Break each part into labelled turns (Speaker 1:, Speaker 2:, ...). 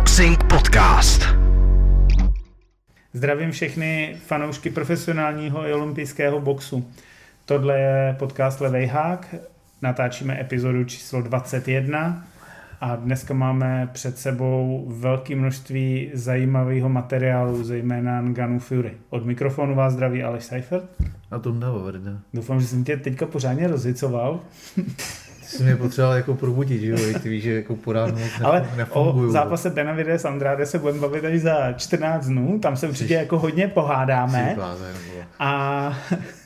Speaker 1: Boxing Podcast.
Speaker 2: Zdravím všechny fanoušky profesionálního i olympijského boxu. Tohle je podcast Levej hák, natáčíme epizodu číslo 21 a dneska máme před sebou velké množství zajímavého materiálu, zejména Ganu Fury. Od mikrofonu vás zdraví Aleš Seifert.
Speaker 3: A to Varda.
Speaker 2: Doufám, že jsem tě teďka pořádně rozhicoval.
Speaker 3: Jsi mě potřeboval jako probudit, že jo? Ty víš, že jako po ránu nef-
Speaker 2: Ale
Speaker 3: nefunguju.
Speaker 2: o zápase Benavides s Andrade se budeme bavit až za 14 dnů, tam se určitě jako hodně pohádáme.
Speaker 3: Blázen.
Speaker 2: A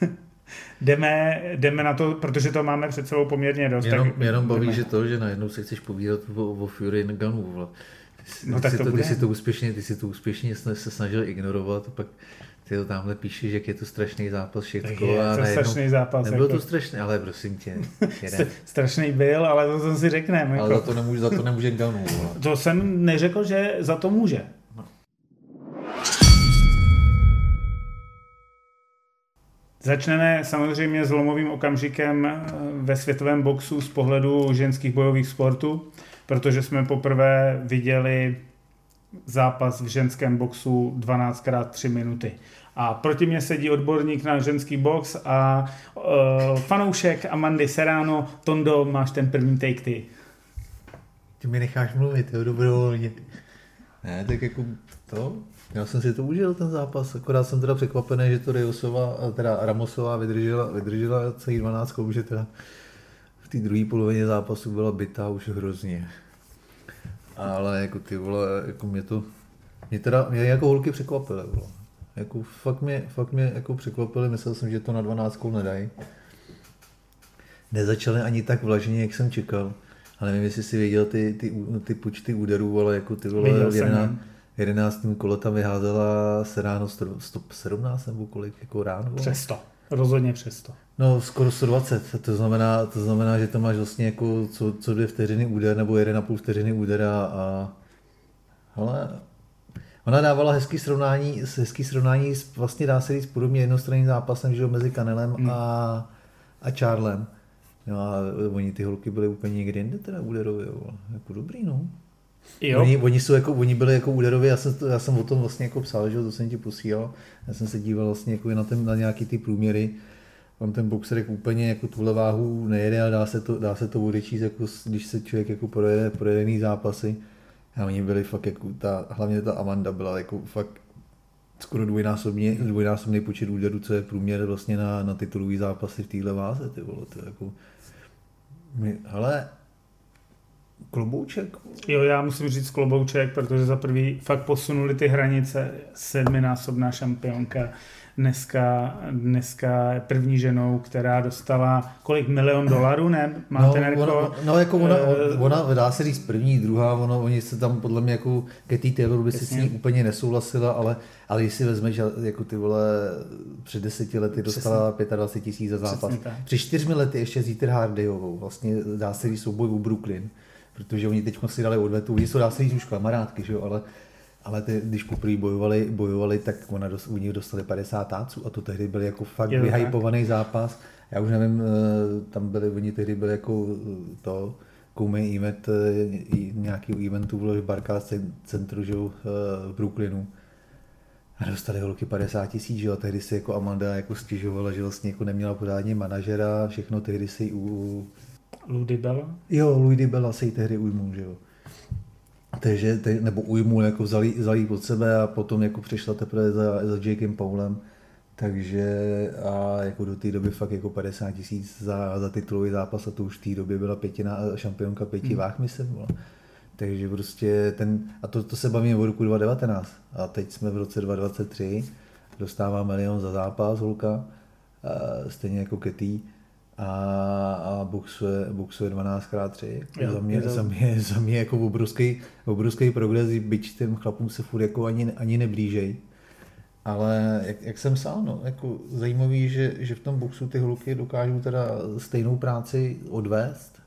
Speaker 2: jdeme, jdeme na to, protože to máme před sebou poměrně dost.
Speaker 3: Jenom,
Speaker 2: tak
Speaker 3: jenom baví,
Speaker 2: jdeme.
Speaker 3: že to, že najednou se chceš povídat o, o Fury jsi-
Speaker 2: No
Speaker 3: ty
Speaker 2: tak
Speaker 3: si
Speaker 2: to
Speaker 3: to,
Speaker 2: bude.
Speaker 3: ty si to úspěšně, ty si to úspěšně se snažil ignorovat pak ty to tamhle píšeš, jak je to strašný zápas všechno
Speaker 2: je
Speaker 3: a
Speaker 2: to
Speaker 3: najednou,
Speaker 2: strašný zápas.
Speaker 3: Nebyl
Speaker 2: Jako,
Speaker 3: to strašný, ale prosím tě,
Speaker 2: strašný byl, ale to jsem si řekneme.
Speaker 3: ale za
Speaker 2: Jako,
Speaker 3: to nemůže, za to nemůže vole.
Speaker 2: to jsem neřekl, že za to může. Začneme samozřejmě zlomovým okamžikem eh, ve světovém boxu z pohledu ženských bojových sportů, protože jsme poprvé viděli zápas v ženském boxu 12x3 minuty. A proti mě sedí odborník na ženský box a uh, fanoušek Amandy Serrano. Tondo, máš ten první take ty.
Speaker 3: Ty mi necháš mluvit, jo, dobrovolně. Ne, tak jako to, já jsem si to užil ten zápas, akorát jsem teda překvapený, že to Riosová, teda Ramosová vydržela, vydržela celý 12, že teda v té druhé polovině zápasu byla bytá už hrozně. Ale jako ty vole, jako mě to, mě teda, mě jako holky překvapily, vole. Jako fakt mě, fakt mě jako překvapily, myslel jsem, že to na 12 nedají. Nezačaly ani tak vlažně, jak jsem čekal. Ale nevím, jestli si věděl ty, ty, ty počty úderů, ale jako ty vole
Speaker 2: Viděl
Speaker 3: v
Speaker 2: jsem,
Speaker 3: 11,
Speaker 2: no.
Speaker 3: 11. kolo tam vyházela se ráno 117 nebo kolik, jako ráno? vole?
Speaker 2: Přesto. Rozhodně přesto.
Speaker 3: No, skoro 120, to znamená, to znamená, že to máš vlastně jako co, co dvě vteřiny úder nebo 1,5 vteřiny údera a ale ona dávala hezký srovnání, hezký srovnání s, vlastně dá se říct podobně jednostranným zápasem, že jo, mezi Kanelem
Speaker 2: Hmm.
Speaker 3: a, a Charlem. No a oni ty holky byly úplně někde jinde teda úderově, jako dobrý, no.
Speaker 2: Jo,
Speaker 3: Oni, oni, jsou jako, oni byli jako úderově, já jsem, já jsem o tom vlastně jako psal, že to jsem ti posílal. Já jsem se díval vlastně jako na, ten, na nějaký ty průměry. On ten boxerek úplně jako tuhle váhu nejede, ale dá se to, dá se to odečíst, jako, když se člověk jako projede, projedený zápasy. A oni byli fakt jako, ta, hlavně ta Amanda byla jako fakt skoro dvojnásobně, dvojnásobný počet úderů, co je průměr vlastně na, na titulový zápasy v téhle váze, ty vole, to jako, my, hele, klobouček,
Speaker 2: jo, já musím říct klobouček, protože za prvý fakt posunuli ty hranice. Sedminásobná šampionka. Dneska, dneska je první ženou, která dostala kolik milion dolarů, ne? Máte
Speaker 3: no,
Speaker 2: Nerko?
Speaker 3: ona, no, jako ona,
Speaker 2: Eh,
Speaker 3: ona, dá se říct první, druhá, ono, oni se tam podle mě jako Katie Taylor by si s ní úplně nesouhlasila, ale, ale když si vezmeš, že jako ty vole před deseti lety dostala 25 tisíc za zápas.
Speaker 2: Přesně tak.
Speaker 3: Před čtyřmi lety ještě s Ether Hardyovou, vlastně dá se říct souboj u Brooklyn, protože oni teď si dali odvetu, oni jsou dá se říct už kamarádky, že jo, ale ale ty, když poprvé bojovali, bojovali, tak ona dos, u nich dostali 50 táců a to tehdy byl jako fakt
Speaker 2: tak.
Speaker 3: vyhypovaný zápas. Já už nevím, eh, tam byli, oni tehdy byli jako eh, to, koumej event, eh, i- nějakýho eventu vole, v Barclays cen- centru, že jo, v Brooklynu. A dostali holky 50 tisíc, že jo, a tehdy si jako Amanda jako stěžovala, že vlastně jako neměla pořádně manažera, všechno tehdy si u,
Speaker 2: Ludy Bella?
Speaker 3: Jo, Louis Bella se jí tehdy ujmul, že jo. Takže, te, nebo ujmul, jako vzal, vzal jí pod sebe a potom jako přišla teprve za, za Jakem Paulem. Takže a jako do té doby fakt jako 50 tisíc za, za titulový zápas a to už v té době byla pětina, šampionka pěti hmm. váh, myslím. Byla. Takže prostě ten, a to, to se bavíme o roku 2019 a teď jsme v roce 2023, dostává milion za zápas holka, stejně jako Ketty a, a boxuje, boxuje 12x3.
Speaker 2: Jo,
Speaker 3: za, mě,
Speaker 2: to-
Speaker 3: za, mě, za mě jako obrovský, obrovský progres, byť těm chlapům se furt jako ani, ani neblížej. Ale jak, jak jsem psal, no, jako zajímavý, že, že v tom boxu ty holky dokážou teda stejnou práci odvést,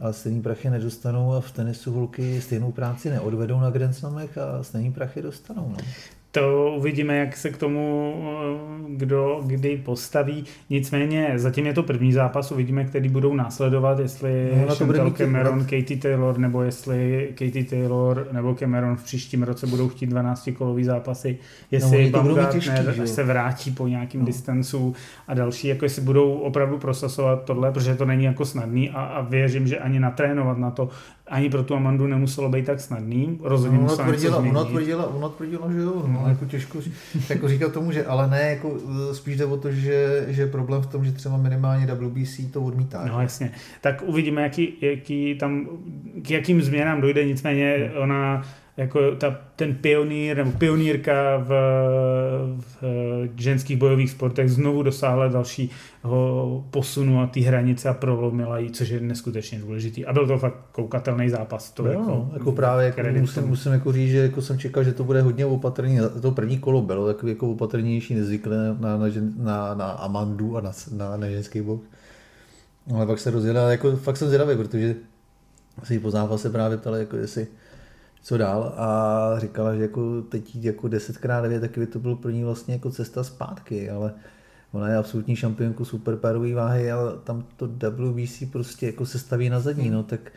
Speaker 3: ale stejný prachy nedostanou a v tenisu holky stejnou práci neodvedou na Grand Slamech a stejný prachy dostanou. No.
Speaker 2: To uvidíme, jak se k tomu kdo kdy postaví. Nicméně zatím je to první zápas, uvidíme, který budou následovat, jestli no, Chantal Cameron, let. Katie Taylor, nebo jestli Katie Taylor nebo Cameron v příštím roce budou chtít 12-kolový zápasy, jestli no, Baumgartner se vrátí po nějakým no. distancu a další, jako jestli budou opravdu prosasovat tohle, protože to není jako snadný a, a věřím, že ani natrénovat na to ani pro tu Amandu nemuselo být tak snadný. Rozhodně
Speaker 3: no, ona, tvrdila, ona, tvrdila, ona tvrdila, že jo, no, jako těžko jako říkat tomu, že ale ne, jako e, spíš jde o to, že, že je problém v tom, že třeba minimálně WBC to odmítá.
Speaker 2: No jasně, tak uvidíme, jaký, jaký tam, k jakým změnám dojde, nicméně ona jako ta, ten pionýr nebo pionýrka v, v ženských bojových sportech znovu dosáhla dalšího posunu a ty hranice a prolomila ji, což je neskutečně důležitý. A byl to fakt koukatelný zápas. To
Speaker 3: no,
Speaker 2: jako,
Speaker 3: jako právě jako musím, musím jako říct, že jako jsem čekal, že to bude hodně opatrný. To první kolo bylo takový jako opatrnější, nezvyklé na, na, na, na Amandu a na, na, na ženský box. Ale pak se rozjela, jako fakt jsem zvědavý, protože si po zápase právě ptali, jako jestli co dál a říkala, že jako teď jít jako 10x9, tak by to bylo pro ní vlastně jako cesta zpátky, ale ona je absolutní šampionku superpárové váhy, ale tam to WBC prostě jako se staví na zadní, no tak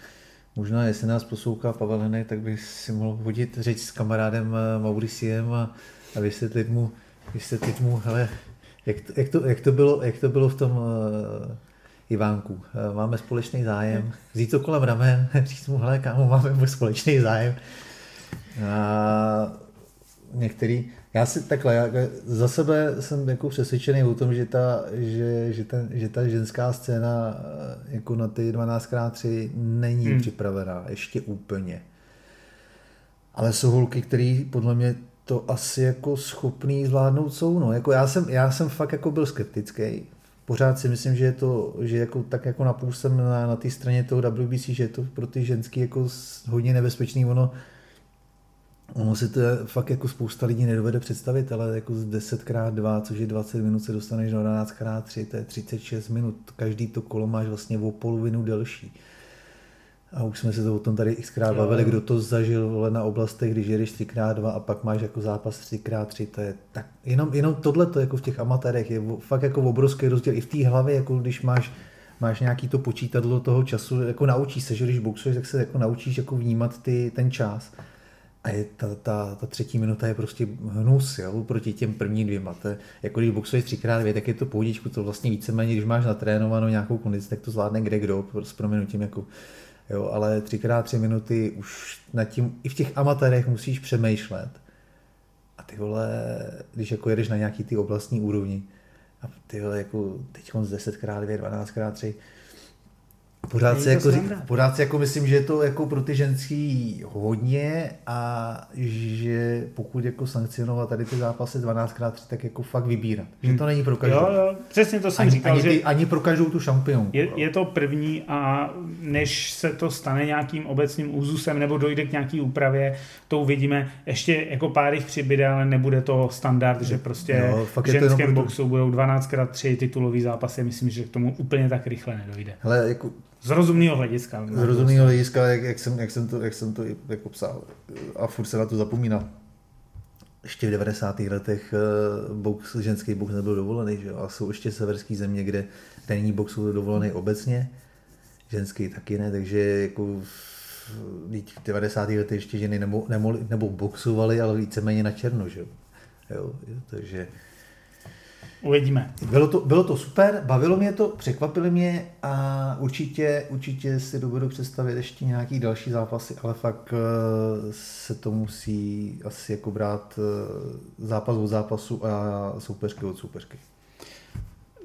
Speaker 3: možná jestli nás poslouchá Pavel Henek, tak bych si mohl hodit řeč s kamarádem eh, Mauriciem a, a vysvětlit mu, vysvětlit mu, hele, jak to, jak, to, jak, to bylo, jak to bylo v tom uh, Ivánku, eh, máme společný zájem, vzít to kolem ramen, říct mu, hele kámo, máme společný zájem. A některý, já si takhle, já za sebe jsem jako přesvědčený o tom, že ta, že, že, ten, že ta ženská scéna eh, jako na ty 12x3 není hmm. připravená ještě úplně. Ale jsou holky, které podle mě to asi jako schopný zvládnout jsou. No. Jako já, jsem, já jsem fakt jako byl skeptický pořád si myslím, že je to, že jako, tak jako napůl na, na té straně toho WBC, že je to pro ty ženský jako hodně nebezpečný, ono, ono si to fakt jako spousta lidí nedovede představit, ale jako z 10x2, což je 20 minut, se dostaneš do 12x3, to je 36 minut, každý to kolo máš vlastně o polovinu delší. A už jsme se to o tom tady xkrát bavili, kdo to zažil vole, na oblastech, když jedeš 3x2 a pak máš jako zápas 3x3, to je tak, jenom, jenom tohle to jako v těch amatérech je fakt jako obrovský rozdíl i v té hlavě, jako když máš máš nějaký to počítadlo toho času, jako naučíš se, že když boxuješ, tak se jako naučíš jako vnímat ty, ten čas. A je ta, ta, ta, třetí minuta je prostě hnus, jo, proti těm prvním dvěma. To je, jako když boxuješ třikrát dvě, tak je to pohodičku, to vlastně víceméně, když máš natrénovanou nějakou kondici, tak to zvládne kde kdo, s proměnutím jako Jo, ale třikrát tři minuty už nad tím, i v těch amatérech musíš přemýšlet. A ty vole, když jako jedeš na nějaký ty oblastní úrovni, a ty vole, jako teď z 10x2, 12x3, Pořád si, jako, pořád si jako myslím, že je to jako pro ty ženský hodně a že pokud jako sankcionovat tady ty zápasy 12x3, tak jako fakt vybírat. Hmm. Že to není pro každou.
Speaker 2: Jo, jo, přesně to jsem
Speaker 3: ani,
Speaker 2: říkal.
Speaker 3: Ani,
Speaker 2: ty,
Speaker 3: že ani pro každou tu šampionu.
Speaker 2: Je, je, to první a než se to stane nějakým obecným úzusem nebo dojde k nějaký úpravě, to uvidíme. Ještě jako pár jich přibyde, ale nebude to standard, že prostě jo, v ženském boxu budou 12x3 titulový zápasy. Myslím, že k tomu úplně tak rychle nedojde.
Speaker 3: Hele, jako
Speaker 2: z rozumného hlediska.
Speaker 3: Z rozumného hlediska, jak, jak, jsem, jak, jsem to, jak jsem to jako psal a furt se na to zapomínal. Ještě v 90. letech eh, box, ženský box nebyl dovolený, že? a jsou ještě severské země, kde není box dovolený obecně, ženský taky ne, takže jako v 90. letech ještě ženy nebo, nebo, nebo boxovaly, ale víceméně na černo, že jo. Takže
Speaker 2: Uvidíme.
Speaker 3: Bylo to, bylo to super, bavilo mě to, překvapilo mě a určitě, určitě si dovedu představit ještě nějaký další zápasy, ale fakt eh, se to musí asi jako brát eh, zápas od zápasu a soupeřky od soupeřky.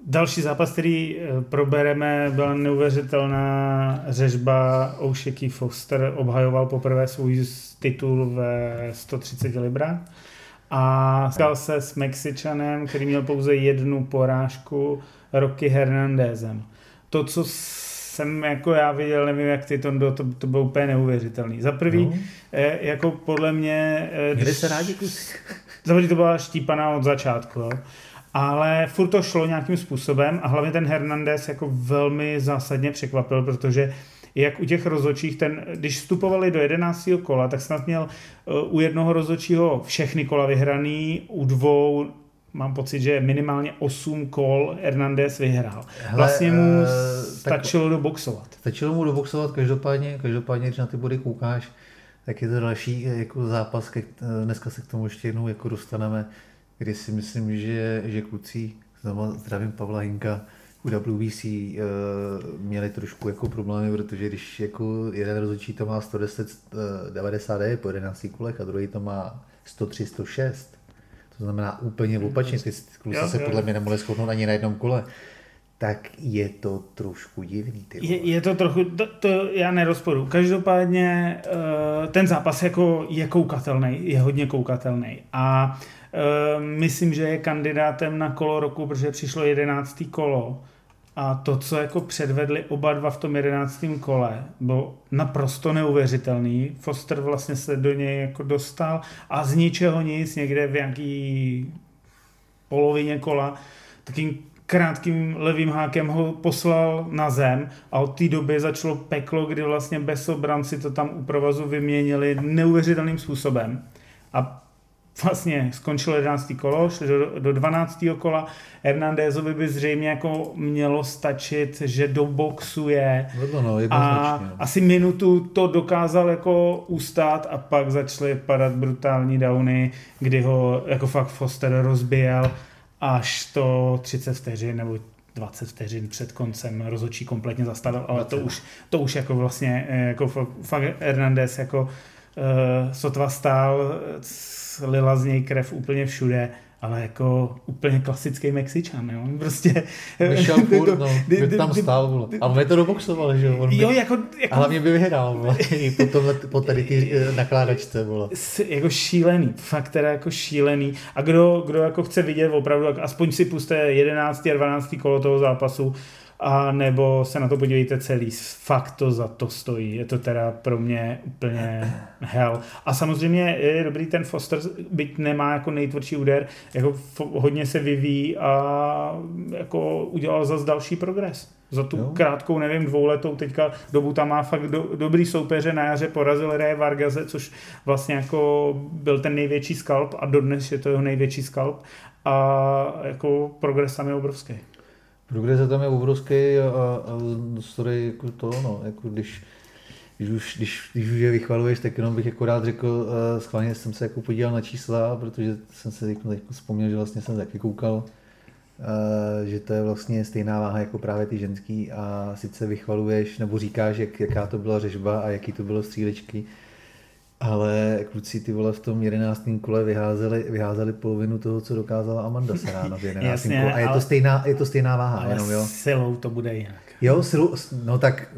Speaker 2: Další zápas, který eh, probereme, byla neuvěřitelná řežba Oušeky Foster. Obhajoval poprvé svůj titul ve 130 librách a stal se s Mexičanem, který měl pouze jednu porážku, Rocky Hernandezem. To, co jsem jako já viděl, nevím jak ty, to, to, to bylo úplně neuvěřitelný. Za prvý, no. eh, jako podle mě...
Speaker 3: Eh, Měli se rádi kusy.
Speaker 2: Za to byla štípaná od začátku, jo. Ale furt to šlo nějakým způsobem a hlavně ten Hernandez jako velmi zásadně překvapil, protože jak u těch rozočích, ten, když vstupovali do 11. kola, tak snad měl uh, u jednoho rozočího všechny kola vyhraný, u dvou mám pocit, že minimálně 8 kol Hernandez vyhrál. Hele, vlastně mu uh, stačilo tak, doboxovat.
Speaker 3: Stačilo mu doboxovat, každopádně, každopádně, když na ty body koukáš, tak je to další jako zápas, ke, dneska se k tomu ještě jednou jako dostaneme, kdy si myslím, že, že kluci, znovu zdravím Pavla Hinka, u WBC uh, měli trošku jako problémy, protože když jako jeden rozhodčí to má 110, uh, 99 po 11 kulech a druhý to má 103, 106, to znamená úplně opačně, ty kluci se podle mě nemohli shodnout ani na jednom kole tak je to trošku divný. Ty
Speaker 2: je, je to trochu, to, to já nerozporu. Každopádně uh, ten zápas jako je koukatelný, je hodně koukatelný. A uh, myslím, že je kandidátem na kolo roku, protože přišlo jedenáctý kolo. A to, co jako předvedli oba dva v tom jedenáctém kole, bylo naprosto neuvěřitelný. Foster vlastně se do něj jako dostal a z ničeho nic někde v nějaký polovině kola takým krátkým levým hákem ho poslal na zem a od té doby začalo peklo, kdy vlastně bez obranci to tam u provazu vyměnili neuvěřitelným způsobem. A vlastně skončilo 11. kolo, šli do, do 12. kola. Hernandézovi by zřejmě jako mělo stačit, že do boxu je.
Speaker 3: No, no,
Speaker 2: a asi minutu to dokázal jako ustát a pak začaly padat brutální downy, kdy ho jako fakt Foster rozbijel až to 30 vteřin nebo 20 vteřin před koncem rozhodčí kompletně zastavil, ale to už, to už jako vlastně eh, jako fakt Hernandez jako sotva stál, lila z něj krev úplně všude ale jako úplně klasický Mexičan, jo, prostě.
Speaker 3: Vyšel furt, no, by tam stál, vole. A my to doboxoval, že jo, on
Speaker 2: jo, jako, jako...
Speaker 3: A hlavně by vyhrál, vole, po, tomhle, po tady ty eh, nakládačce, vole.
Speaker 2: Jako šílený, fakt teda jako šílený. A kdo, kdo jako chce vidět opravdu, aspoň si puste 11. a 12. kolo toho zápasu, a nebo se na to podívejte celý. Fakt to za to stojí. Je to teda pro mě úplně hell. A samozřejmě je dobrý ten Foster, byť nemá jako nejtvrdší úder, jako hodně se vyvíjí a jako udělal zase další progres. Za tu jo. krátkou, nevím, dvouletou teďka dobu tam má fakt do, dobrý soupeře na jaře, porazil Ray Vargaze, což vlastně jako byl ten největší skalp a dodnes je to jeho největší skalp a jako progres tam je obrovský.
Speaker 3: Progres tam je obrovský a, a story jako to, no, jako když, když už, když, když už je vychvaluješ, tak jenom bych jako rád řekl, uh, schválně jsem se jako podíval na čísla, protože jsem se teď vzpomněl, že vlastně jsem taky koukal, uh, že to je vlastně stejná váha jako právě ty ženský a sice vychvaluješ nebo říkáš, jak, jaká to byla řežba a jaký to bylo střílečky, ale kluci ty vole v tom jedenáctém kole vyházeli, vyházeli polovinu toho, co dokázala Amanda Serrano v jedenáctém kole. A je, ale, to stejná, je to stejná váha.
Speaker 2: Ale
Speaker 3: jenom, jo.
Speaker 2: silou to bude jinak.
Speaker 3: Jo, silu, no tak,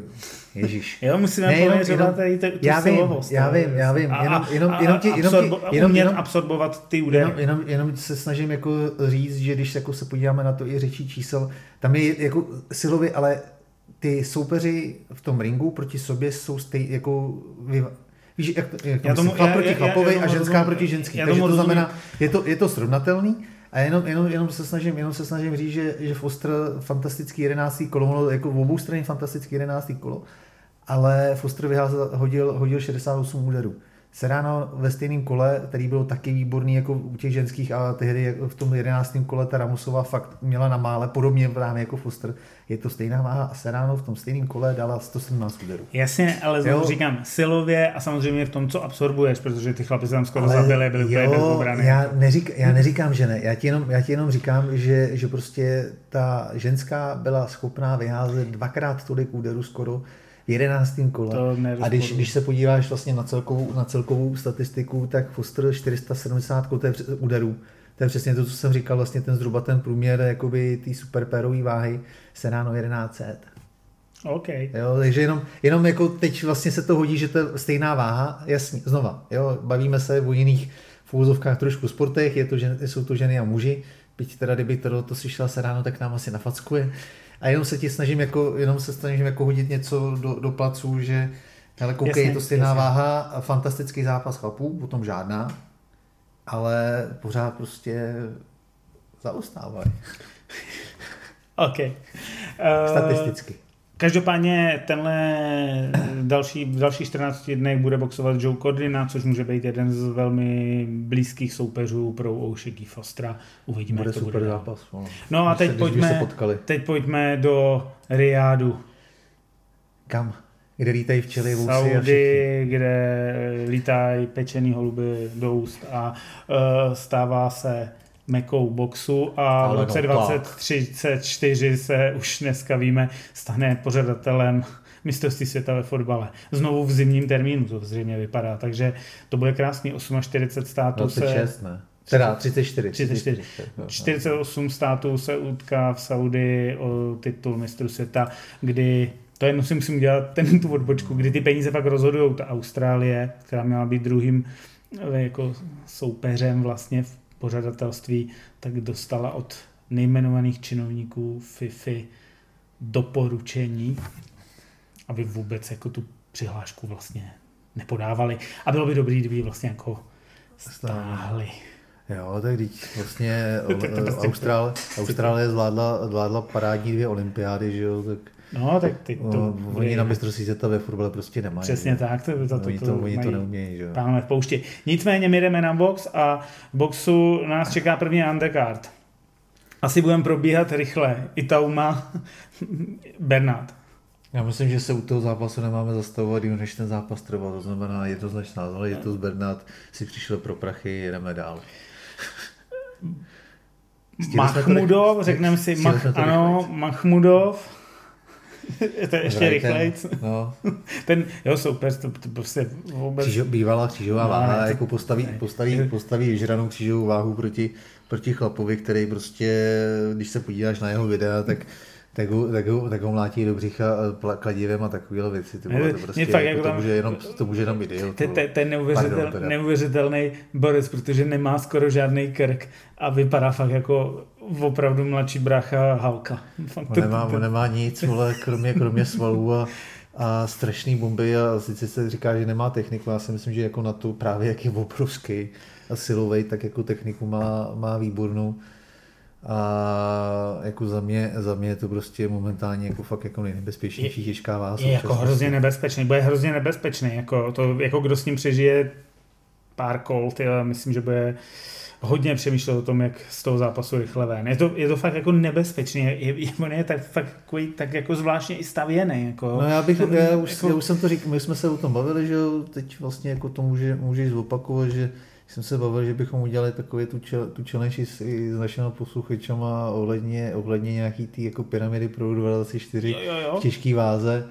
Speaker 3: ježíš.
Speaker 2: jo, musíme ne, poměřovat tady tu
Speaker 3: já vím, silovost. Já vím, já vím, jenom, jenom, jenom, ti, jenom,
Speaker 2: absorbo, jenom, jenom, absorbovat ty údaje.
Speaker 3: Jenom, jenom, jenom, se snažím jako říct, že když jako se podíváme na to i řečí čísel, tam je jako silově, ale ty soupeři v tom ringu proti sobě jsou stej, jako Víš, jak jak to já tomu, chlap já, proti já, chlapovi já, já a ženská rozumím, proti ženský. Já Takže to znamená, je to, je to srovnatelný, a jenom, jenom, jenom, se snažím, jenom se snažím říct, že, že Foster fantastický 11. kolo, jako v obou straně fantastický 11. kolo, ale Foster vyházel, hodil, hodil 68 úderů. Serrano ve stejném kole, který byl taky výborný jako u těch ženských a tehdy v tom 11. kole ta Ramusová fakt měla na mále, podobně právě jako Foster. Je to stejná váha a Serrano v tom stejném kole dala 117 úderů.
Speaker 2: Jasně, ale znovu jo. říkám, silově a samozřejmě v tom, co absorbuješ, protože ty chlapi se tam skoro ale zabili, byli úplně bez obrany.
Speaker 3: Já, neřík, já neříkám, že ne. Já ti jenom, já ti jenom říkám, že, že prostě ta ženská byla schopná vyházet dvakrát tolik úderů skoro, v jedenáctém kole. A když, když se podíváš vlastně na celkovou, na celkovou statistiku, tak Foster 470 úderů. To je přesně to, co jsem říkal, vlastně ten zhruba ten průměr jakoby té superpérové váhy Seráno 1100.
Speaker 2: OK.
Speaker 3: Jo, takže jenom, jenom jako teď vlastně se to hodí, že to je stejná váha, jasně, znova, jo, bavíme se o jiných v úzovkách trošku sportech, je to, že, jsou to ženy a muži, byť teda kdyby to, to slyšela se ráno, tak nám asi nafackuje a jenom se ti snažím jako, jenom se snažím jako hodit něco do, do placů, že hele, koukej, jasně, je to stejná jasně. váha, fantastický zápas chlapů, potom žádná, ale pořád prostě zaostávají.
Speaker 2: OK. Uh,
Speaker 3: Statisticky.
Speaker 2: Každopádně tenhle další, v dalších 14 dnech bude boxovat Joe Cordina, což může být jeden z velmi blízkých soupeřů pro Oušeky Fostra. Uvidíme,
Speaker 3: Bude
Speaker 2: jak to
Speaker 3: super
Speaker 2: bude.
Speaker 3: zápas. No,
Speaker 2: No a teď
Speaker 3: se-
Speaker 2: pojďme, teď pojďme do Riádu.
Speaker 3: Kam? Kde lítají včely, vousy a všichni.
Speaker 2: Kde lítají pečený holuby do úst a uh, stává se mekou boxu a v roce
Speaker 3: no,
Speaker 2: 2034 se už dneska víme, stane pořadatelem mistrovství světa ve fotbale. Znovu v zimním termínu to zřejmě vypadá, takže to bude krásný. 48 států se
Speaker 3: 26, ne? Teda 34.
Speaker 2: 34.
Speaker 3: jo,
Speaker 2: 48 států se utká v Saudi o titul mistru světa, kdy to jenom si musím udělat ten tu odbočku, kdy ty peníze pak rozhodují. Ta Austrálie, která měla být druhým eh, jako soupeřem vlastně v pořadatelství, tak dostala od nejmenovaných činovníků FIFI doporučení, aby vůbec jako tu přihlášku vlastně nepodávali. A bylo by dobrý, kdyby ji vlastně jako stáhli.
Speaker 3: Jo, tak teď vlastně
Speaker 2: prostě-
Speaker 3: Austrálie, Austrálie zvládla, zvládla parádní dvě olympiády, že jo, tak
Speaker 2: No, tak teď to...
Speaker 3: no, oni na mistrovství světa ve fotbale prostě nemají.
Speaker 2: Přesně tak, to, to, to,
Speaker 3: Oni
Speaker 2: to,
Speaker 3: to, oni to neumějí, že jo.
Speaker 2: pánové v poušti. Nicméně my jdeme na box a v boxu nás čeká první undercard. Asi budeme probíhat rychle. Itauma, Bernard.
Speaker 3: Já myslím, že se u toho zápasu nemáme zastavovat, díl, než ten zápas trvá, to znamená jednoznačná záležitost, Bernard si přišel pro prachy, jedeme dál. To rychle-
Speaker 2: řekneme si, Mach,
Speaker 3: to
Speaker 2: ano,
Speaker 3: rychlejc.
Speaker 2: Je to ještě rychlejc.
Speaker 3: No,
Speaker 2: Ten, jo, soupeř, to, to prostě vůbec...
Speaker 3: křížo, bývalá křížová
Speaker 2: No,
Speaker 3: váha,
Speaker 2: to-
Speaker 3: jako postaví, postaví, postaví žranou křížovou váhu proti, proti chlapovi, který prostě, když se podíváš na jeho videa, tak tak ho, tak ho, tak ho mlátí do břicha kladivem a takovéhle věci. Ty vole, to, prostě,
Speaker 2: fakt
Speaker 3: jako,
Speaker 2: jako
Speaker 3: to, může jenom, to může jenom video.
Speaker 2: To, to, to je neuvěřitel,
Speaker 3: Pardon, teda.
Speaker 2: neuvěřitelný borec, protože nemá skoro žádný krk a vypadá fakt jako opravdu mladší brácha Halka. Fakt
Speaker 3: On nemá, on nemá nic, vole, kromě, kromě svalů a, a strašný bomby a sice se říká, že nemá techniku, já si myslím, že jako na to právě jak je obrovský a silový, tak jako techniku má, má výbornou a jako za mě, za mě je to prostě momentálně jako fakt jako nejnebezpečnější těžká váha.
Speaker 2: je jako hrozně nebezpečný, bude hrozně nebezpečný, jako, to, jako kdo s ním přežije pár kol, myslím, že bude hodně přemýšlet o tom, jak z toho zápasu rychle ven. Je to, je to fakt jako nebezpečný, je, je, on je tak, fakt takový, tak jako zvláštně i stavěný. Jako,
Speaker 3: No já bych,
Speaker 2: Ten-
Speaker 3: já už,
Speaker 2: jako-
Speaker 3: já už jsem to říkal, my jsme se o tom bavili, že teď vlastně jako to může, můžeš zopakovat, že jsem se bavil, že bychom udělali takové tu, čel, tu challenge i s, i s našimi posluchačama ohledně, ohledně nějaký tý jako pyramidy pro 24
Speaker 2: jo, jo, jo.
Speaker 3: v těžký váze.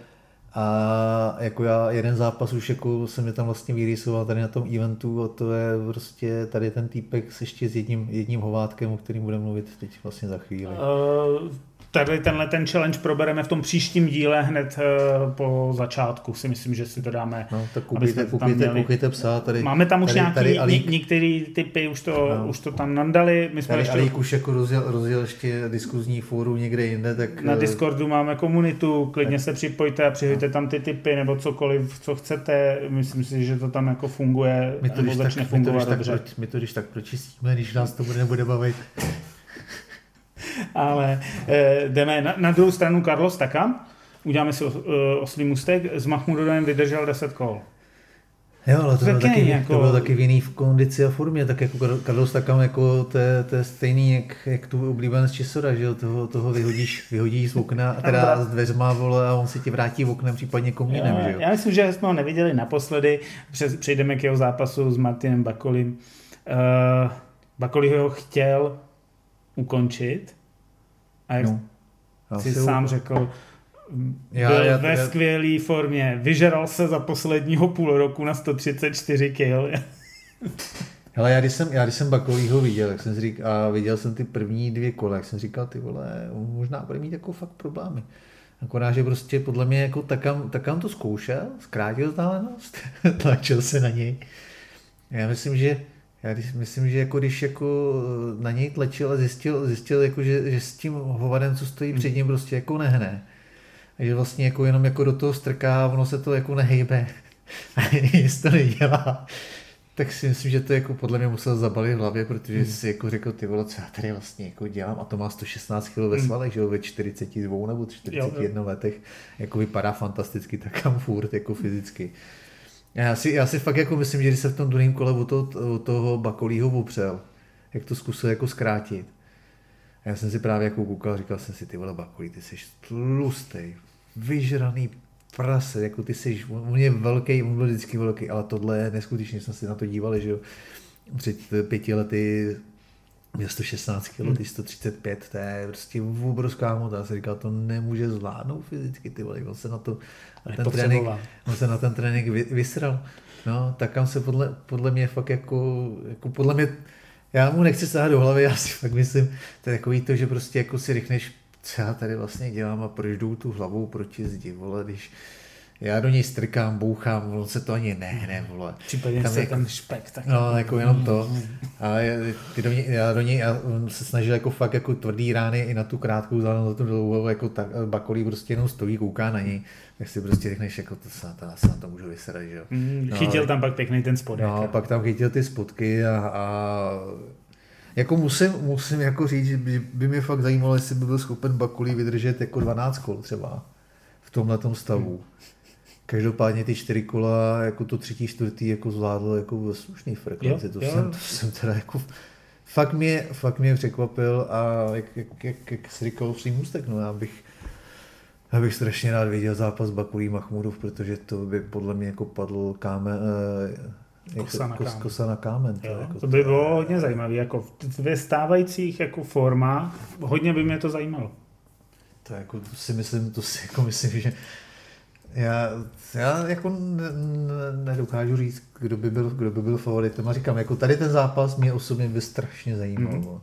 Speaker 3: A jako já jeden zápas už jako jsem je tam vlastně vyrýsoval tady na tom eventu a to je prostě tady ten týpek s ještě s jedním, jedním hovátkem, o kterým budeme mluvit teď vlastně za chvíli.
Speaker 2: Uh, tady tenhle ten challenge probereme v tom příštím díle hned uh, po začátku. Si myslím, že si to dáme.
Speaker 3: No, tak koukejte,
Speaker 2: to tam
Speaker 3: koukejte, koukejte psa, tady,
Speaker 2: Máme tam už
Speaker 3: tady,
Speaker 2: nějaký,
Speaker 3: tady
Speaker 2: ně,
Speaker 3: Alík,
Speaker 2: některý typy, už to,
Speaker 3: No.
Speaker 2: už to tam nandali. My jsme
Speaker 3: Tady
Speaker 2: ještě
Speaker 3: Alík už jako rozjel, rozjel ještě diskuzní fórum někde jinde, tak
Speaker 2: na
Speaker 3: eh,
Speaker 2: Discordu máme komunitu, klidně se připojte a přihojte tam ty typy nebo cokoliv, co chcete. Myslím si, že to tam jako funguje,
Speaker 3: my to,
Speaker 2: nebo
Speaker 3: když tak,
Speaker 2: začne
Speaker 3: my to, když
Speaker 2: fungovat
Speaker 3: tak,
Speaker 2: dobře.
Speaker 3: pro- my to když tak pročistíme, když nás to bude, nebude bavit.
Speaker 2: Ale eh, jdeme na, na druhou stranu Carlos Taka. Uděláme si os, eh, oslý mustek. S Mahmudovem vydržel 10 kol.
Speaker 3: Jo, ale to bylo,
Speaker 2: Taky jako-
Speaker 3: to bylo taky v jiný v kondici a formě, tak jako Carlos Takam, jako to je, to je stejný, jak, jak tu oblíbenec Česora, že jo, toho, toho vyhodíš, vyhodíš z okna, a teda s dveřma, vole, a on se ti vrátí oknem, případně komínem, že jo.
Speaker 2: Já myslím, že jsme ho neviděli naposledy. Přes, přejdeme k jeho zápasu s Martinem Bakolim. Uh, Bakoli ho chtěl ukončit. A jak
Speaker 3: No. Já
Speaker 2: si
Speaker 3: si
Speaker 2: sám
Speaker 3: u-
Speaker 2: řekl,
Speaker 3: Já-
Speaker 2: byl
Speaker 3: já-
Speaker 2: ve
Speaker 3: já-
Speaker 2: skvělé formě. Vyžeral se za posledního půl roku na 134 kg.
Speaker 3: Hele, já když jsem, já když jsem Bakovýho viděl, jak jsem si říkal, a viděl jsem ty první dvě kola, jak jsem říkal, ty vole, on možná bude mít jako fakt problémy. Akorát, že prostě podle mě jako takam, takam to zkoušel, zkrátil vzdálenost, tlačil se na něj. Já myslím, že já když, myslím, že jako když jako na něj tlačil a zjistil, zjistil jako, že, že s tím hovadem, co stojí před ním, prostě jako nehne. A že vlastně jako jenom jako do toho strká a ono se to jako nehejbe. A nic to nedělá tak si myslím, že to jako podle mě musel zabalit v hlavě, protože hmm. si jako řekl, ty vole, co já tady vlastně jako dělám a to má 116 kg ve hmm. svalech, hmm. že jo, ve 42 nebo 41 jo, jo. letech, jako vypadá fantasticky, tak kam furt jako fyzicky. Já si, já si fakt jako myslím, že když se v tom druhém kole od toho, toho Bakolího opřel, jak to zkusil jako zkrátit. A já jsem si právě jako koukal, říkal jsem si, ty vole Bakolí, ty jsi tlustý, vyžraný prase, jako ty jsi, on je velký, on byl vždycky velký, ale tohle je neskutečně, jsme si na to dívali, že jo, před pěti lety měl 116 kg, hmm. ty 135, to je prostě obrovská hmota. Já jsem říkal, to nemůže zvládnout fyzicky, ty vole, on se na to, na ten trénink, on se na ten trénink vysral. No, tak kam se podle, podle mě fakt jako, jako podle mě, já mu nechci sáhat do hlavy, já si fakt myslím, to je takový to, že prostě jako si řekneš, co já tady vlastně dělám a proč jdu tu hlavou proti zdi, vole, když já do něj strkám, bouchám, on se to ani nehne, vole.
Speaker 2: Případně tam se jako, ten špek. Tak
Speaker 3: no, jako jenom to. A ty do něj, já do něj, já se snažil jako fakt jako tvrdý rány i na tu krátkou záležitost, na tu dlouhou, jako tak, bakolí prostě jenom stojí, kouká na něj, tak si prostě řekneš, jako to se na to, se na to můžu vysedat, že jo.
Speaker 2: Mm, no, chytil tam pak pěkný ten spodek.
Speaker 3: No, pak tam chytil ty spodky a, a jako musím, musím jako říct, že by, by mě fakt zajímalo, jestli by byl schopen Bakulí vydržet jako 12 kol třeba v tomhle stavu. Každopádně ty čtyři kola, jako to třetí, čtvrtý, jako zvládl jako ve slušný frekvenci. Jo, to, jo. Jsem, to jsem teda jako fakt mě, fakt mě překvapil a jak, jak, jak, jak jsi říkal v můstek, no já bych, já bych strašně rád viděl zápas Bakulí Mahmudov, protože to by podle mě jako padl kámen, eh,
Speaker 2: kosa na kámen.
Speaker 3: Kosa na kámen
Speaker 2: to, jako to by bylo hodně zajímavé. Jako ve stávajících jako formách hodně by mě to zajímalo.
Speaker 3: To, jako, to si myslím, to si jako myslím, že já, já jako ne, ne, nedokážu říct, kdo by byl, kdo by byl favoritem. A říkám, jako tady ten zápas mě osobně by strašně zajímal. Mm.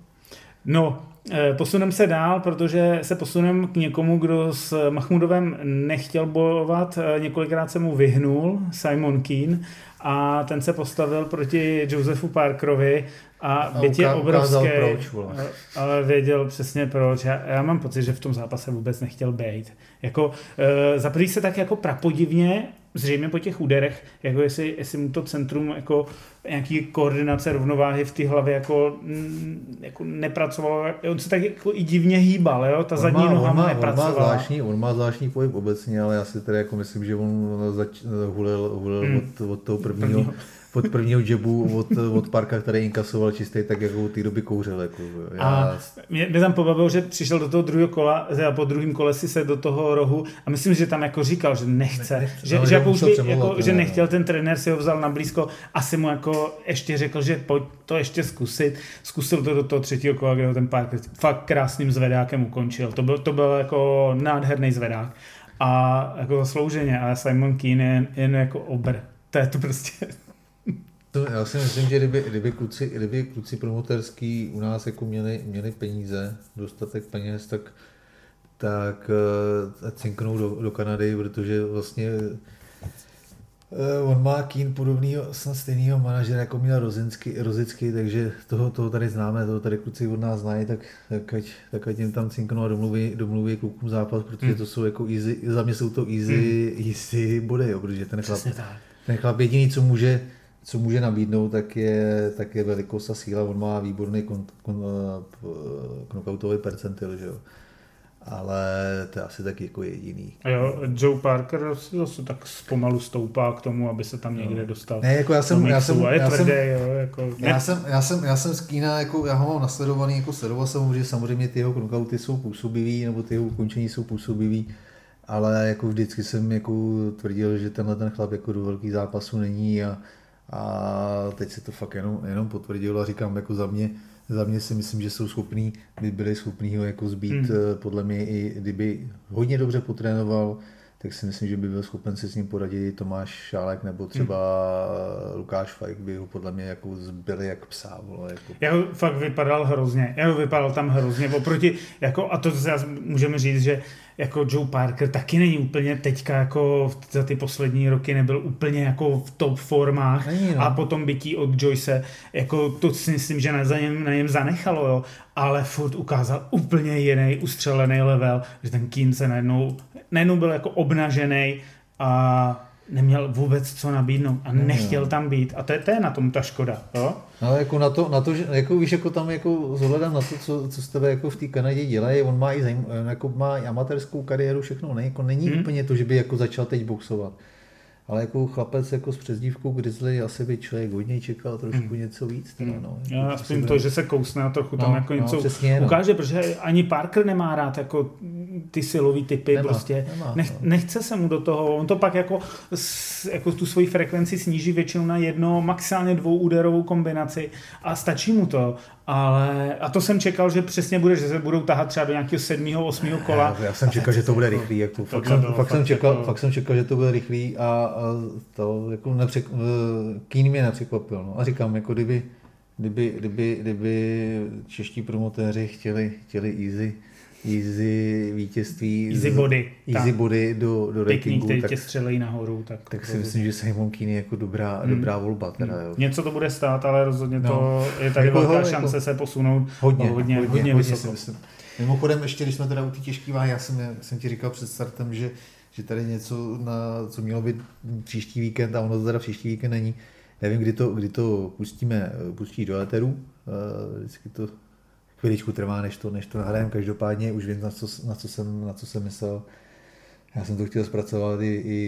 Speaker 2: No, eh, posuneme se dál, protože se posuneme k někomu, kdo s Mahmudovem nechtěl bojovat, eh, několikrát se mu vyhnul, Simon Keen, a ten se postavil proti Josephu Parkerovi a, byť je obrovský, proč, ale věděl přesně proč. Já, já mám pocit, že v tom zápase vůbec nechtěl být. Jako, e, zaprý se tak jako prapodivně, zřejmě po těch úderech, jako jestli, jestli mu to centrum jako nějaký koordinace rovnováhy v té hlavě jako, mm, jako nepracovalo. On se tak jako i divně hýbal, jo? ta on zadní má, noha on má, nepracovala.
Speaker 3: On má, zvláštní, on má zvláštní pohyb obecně, ale já si tedy jako myslím, že on zač, hulil, hulil hmm. od, od toho prvního, prvního od prvního jebu od, od Parka, který inkasoval čistý, tak jako té doby kouřil. Jako,
Speaker 2: já... A mě, mě, tam pobavilo, že přišel do toho druhého kola, a po druhém kole si se do toho rohu a myslím, že tam jako říkal, že nechce, ne, že, no, že, jako, by, jako, že nechtěl, ten trenér si ho vzal na blízko, asi mu jako ještě řekl, že pojď to ještě zkusit. Zkusil to do toho třetího kola, kde ho ten Parker fakt krásným zvedákem ukončil. To byl, to byl jako nádherný zvedák. A jako zaslouženě, ale Simon Keen je jen jako obr. To je to prostě
Speaker 3: to, já si myslím, že kdyby, kdyby, kluci, kdyby kluci promoterský u nás jako měli, měli peníze, dostatek peněz, tak, tak cinknou do, do Kanady, protože vlastně uh, on má Kín podobný, snad stejného manažera, jako měl Rozinsky, Rozicky, takže toho, toho tady známe, toho tady kluci od nás znají, tak, tak, ať, tak ať jim tam cinknou a domluví, domluví klukům zápas, protože hmm. to jsou jako easy, za mě jsou to easy, hmm. easy body, jo, protože ten chlap, ten chlap jediný, co může, co může nabídnout, tak je, tak je velikost a síla. On má výborný kon, kon, eh, knockoutový percentil, že jo. Ale to je asi tak jako jediný.
Speaker 2: A jo, Joe Parker zase tak pomalu stoupá k tomu, aby se tam někde no. dostal.
Speaker 3: Ne, jako já jsem, já jsem,
Speaker 2: já
Speaker 3: tvrdý,
Speaker 2: jsem, jo, jako,
Speaker 3: já jsem, já jsem, já jsem z Kína, jako, já ho mám nasledovaný, jako sledoval jsem že samozřejmě ty jeho knockouty jsou působivý, nebo ty jeho ukončení jsou působivý, ale jako vždycky jsem jako tvrdil, že tenhle ten chlap jako do velkých zápasů není a a teď se to fakt jenom, jenom potvrdilo a říkám, jako za mě, za mě si myslím, že jsou schopní, by byli schopní ho jako zbít, hmm. Eh, podle mě i kdyby hodně dobře potrénoval, tak si myslím, že by byl schopen si s ním poradit Tomáš Šálek nebo třeba hmm. Lukáš Fajk by ho podle mě jako zbyli jak psá. Vole, jako.
Speaker 2: Já fakt vypadal hrozně, já vypadal tam hrozně, oproti, jako, a to zase můžeme říct, že jako Joe Parker taky není úplně teďka jako za ty poslední roky nebyl úplně jako v top formách není, no. a potom bytí od Joyce, jako to si myslím, že na, něm, na něm zanechalo, jo, ale furt ukázal úplně jiný ustřelený level, že ten Keen se najednou, najednou byl jako obnažený a neměl vůbec co nabídnout a nechtěl tam být. A to je, to je na tom ta škoda. Jo?
Speaker 3: No, jako na to, na to, že, jako víš, jako tam jako zohledem na to, co, co s tebe jako v té Kanadě dělají, on má i, zajím, jako má i amatérskou kariéru, všechno, ne, jako není hmm. úplně to, že by jako začal teď boxovat. Ale jako chlapec jako s přezdívkou Grizzly asi by člověk hodně čekal trošku hmm. něco víc. Teda,
Speaker 2: Hmm.
Speaker 3: no.
Speaker 2: Já aspoň to, že se kousne a trochu tam
Speaker 3: No,
Speaker 2: jako
Speaker 3: no,
Speaker 2: něco
Speaker 3: přesně, no.
Speaker 2: ukáže, protože ani Parker nemá rád jako ty silový typy,
Speaker 3: Nemá,
Speaker 2: prostě
Speaker 3: nemá,
Speaker 2: nech,
Speaker 3: no.
Speaker 2: nechce se mu do toho, on to pak jako, jako tu svoji frekvenci sníží většinou na jedno, maximálně dvou úderovou kombinaci a stačí mu to, ale a to jsem čekal, že přesně bude, že se budou tahat třeba do nějakého sedmého, osmého kola.
Speaker 3: Já, já jsem čekal, že to bude rychlý. Jako, fakt, jsem, fakt,
Speaker 2: fakt
Speaker 3: jsem čekal,
Speaker 2: jako-
Speaker 3: fakt jsem čekal, že to bude rychlý a, a to jako nepřek, Keen mě nepřekvapil. No. A říkám, jako kdyby, kdyby, kdyby, kdyby čeští promotéři chtěli, chtěli easy, easy vítězství,
Speaker 2: Easy
Speaker 3: z-
Speaker 2: body,
Speaker 3: easy body do, do
Speaker 2: Pěkný,
Speaker 3: ratingu,
Speaker 2: který
Speaker 3: tak,
Speaker 2: tě střelejí nahoru. Tak,
Speaker 3: tak si myslím, že Simon Keen je jako dobrá,
Speaker 2: Hmm.
Speaker 3: dobrá volba. Teda, jo.
Speaker 2: Něco to bude stát, ale rozhodně
Speaker 3: No.
Speaker 2: to je tady
Speaker 3: Jako
Speaker 2: velká
Speaker 3: jako-
Speaker 2: šance se posunout
Speaker 3: Hodně,
Speaker 2: hodně, hodně,
Speaker 3: hodně,
Speaker 2: hodně
Speaker 3: hodně si
Speaker 2: vysoko.
Speaker 3: myslím. Mimochodem, ještě když jsme teda u té těžké váhy, já jsem, jsem ti říkal před startem, že, že tady něco, na, co mělo být příští víkend, a ono to teda příští víkend není. Nevím, kdy to, kdy to pustíme, pustí do éteru. Eh, Vždycky to chviličku trvá, než to, než to nahrajeme. Každopádně už vím, na co, na co, jsem, na co jsem myslel. Já jsem to chtěl zpracovat i, i,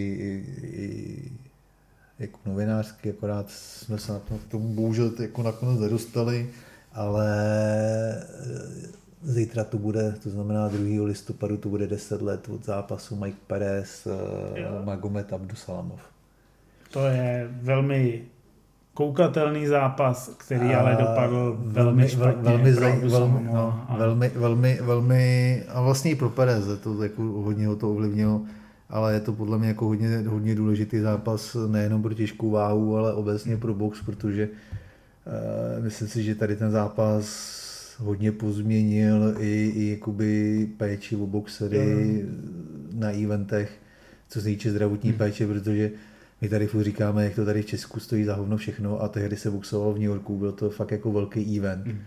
Speaker 3: i, i jako novinářsky, akorát jsme se na to, k tomu bohužel jako nakonec nedostali, ale eh, zítra to bude, to znamená 2. listopadu, to bude 10 let od zápasu Mike Perez, eh,
Speaker 2: Jo.
Speaker 3: Magomed Abdusalamov.
Speaker 2: To je velmi koukatelný zápas, který ale dopadl velmi špatně
Speaker 3: velmi,
Speaker 2: pro
Speaker 3: zaj,
Speaker 2: Abdu
Speaker 3: velmi,
Speaker 2: Salamova.
Speaker 3: no,
Speaker 2: A
Speaker 3: velmi, velmi, velmi, a vlastně i pro Pereze to jako hodně ho to ovlivnilo, ale je to podle mě jako hodně, hodně důležitý zápas nejenom pro těžkou váhu, ale obecně pro box, protože uh, myslím si, že tady ten zápas hodně pozměnil i, i jakoby péči o boxery na eventech, co se týče zdravotní
Speaker 2: Hmm.
Speaker 3: péče, protože my tady furt říkáme, jak to tady v Česku stojí za hovno všechno a tehdy se boxovalo v New Yorku, byl to fakt jako velký event.
Speaker 2: Hmm.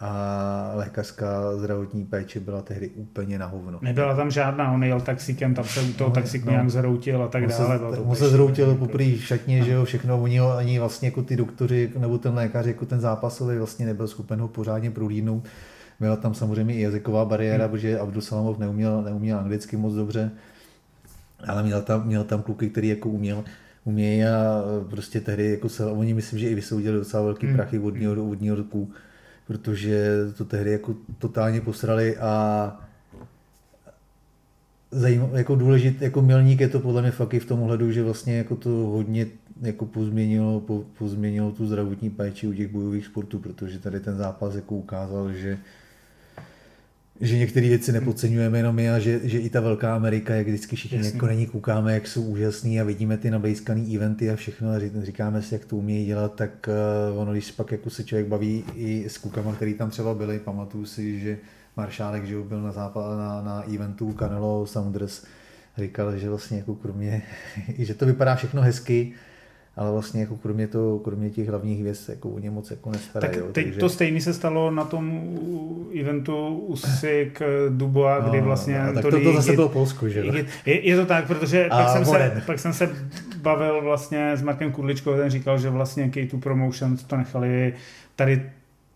Speaker 3: A lékařská zdravotní péče byla tehdy úplně na hovno.
Speaker 2: Nebyla tam žádná, on jel taxíkem, tam se u toho
Speaker 3: No,
Speaker 2: taxík
Speaker 3: no.
Speaker 2: nějak zroutil a tak
Speaker 3: On
Speaker 2: dále.
Speaker 3: se, on se zroutil
Speaker 2: šílený,
Speaker 3: poprý v šatně, že jo, všechno, oni ho ani vlastně jako ty doktoři, nebo ten lékař, jako ten zápasový vlastně nebyl schopen ho pořádně prohlídnout. Byla tam samozřejmě i jazyková bariéra, protože Abdul Salamov neuměl, neuměl anglicky moc dobře, ale měl tam, měl tam kluky, který jako uměl, umějí a prostě tehdy jako se, oni myslím, že i vysoudili docela velký
Speaker 2: Hmm.
Speaker 3: prachy od New, od New Yorku, protože to tehdy jako totálně posrali a zajímavé, jako důležitý, jako milník je to podle mě fakt i v tom ohledu, že vlastně jako to hodně jako pozměnilo, po, pozměnilo tu zdravotní péči u těch bojových sportů, protože tady ten zápas jako ukázal, že že některé věci nepodceňujeme jenom my a že, že i ta velká Amerika, jak vždycky všichni
Speaker 2: Jasně.
Speaker 3: jako na ní koukáme, jak jsou úžasný a vidíme ty nabejskaný eventy a všechno a ří- říkáme si, jak to umějí dělat, tak uh, ono, když pak jako se člověk baví i s klukama, který tam třeba byli, pamatuju si, že Maršálek, že byl na, západ, na, na eventu Canelo Saunders, říkal, že vlastně jako kromě, že to vypadá všechno hezky, ale vlastně jako kromě, to, kromě těch hlavních hvězd jako o ně moc jako nestarají.
Speaker 2: Tak
Speaker 3: jo,
Speaker 2: teď
Speaker 3: takže-
Speaker 2: to stejné se stalo na tom eventu Usyk Dubois, kdy
Speaker 3: No,
Speaker 2: vlastně
Speaker 3: no, tak to, to zase bylo Polsko, že jo?
Speaker 2: Je, je, to tak, protože
Speaker 3: A
Speaker 2: pak jsem, se, pak jsem se bavil vlastně s Markem Kudličkou, ten říkal, že vlastně K2 Promotions to nechali tady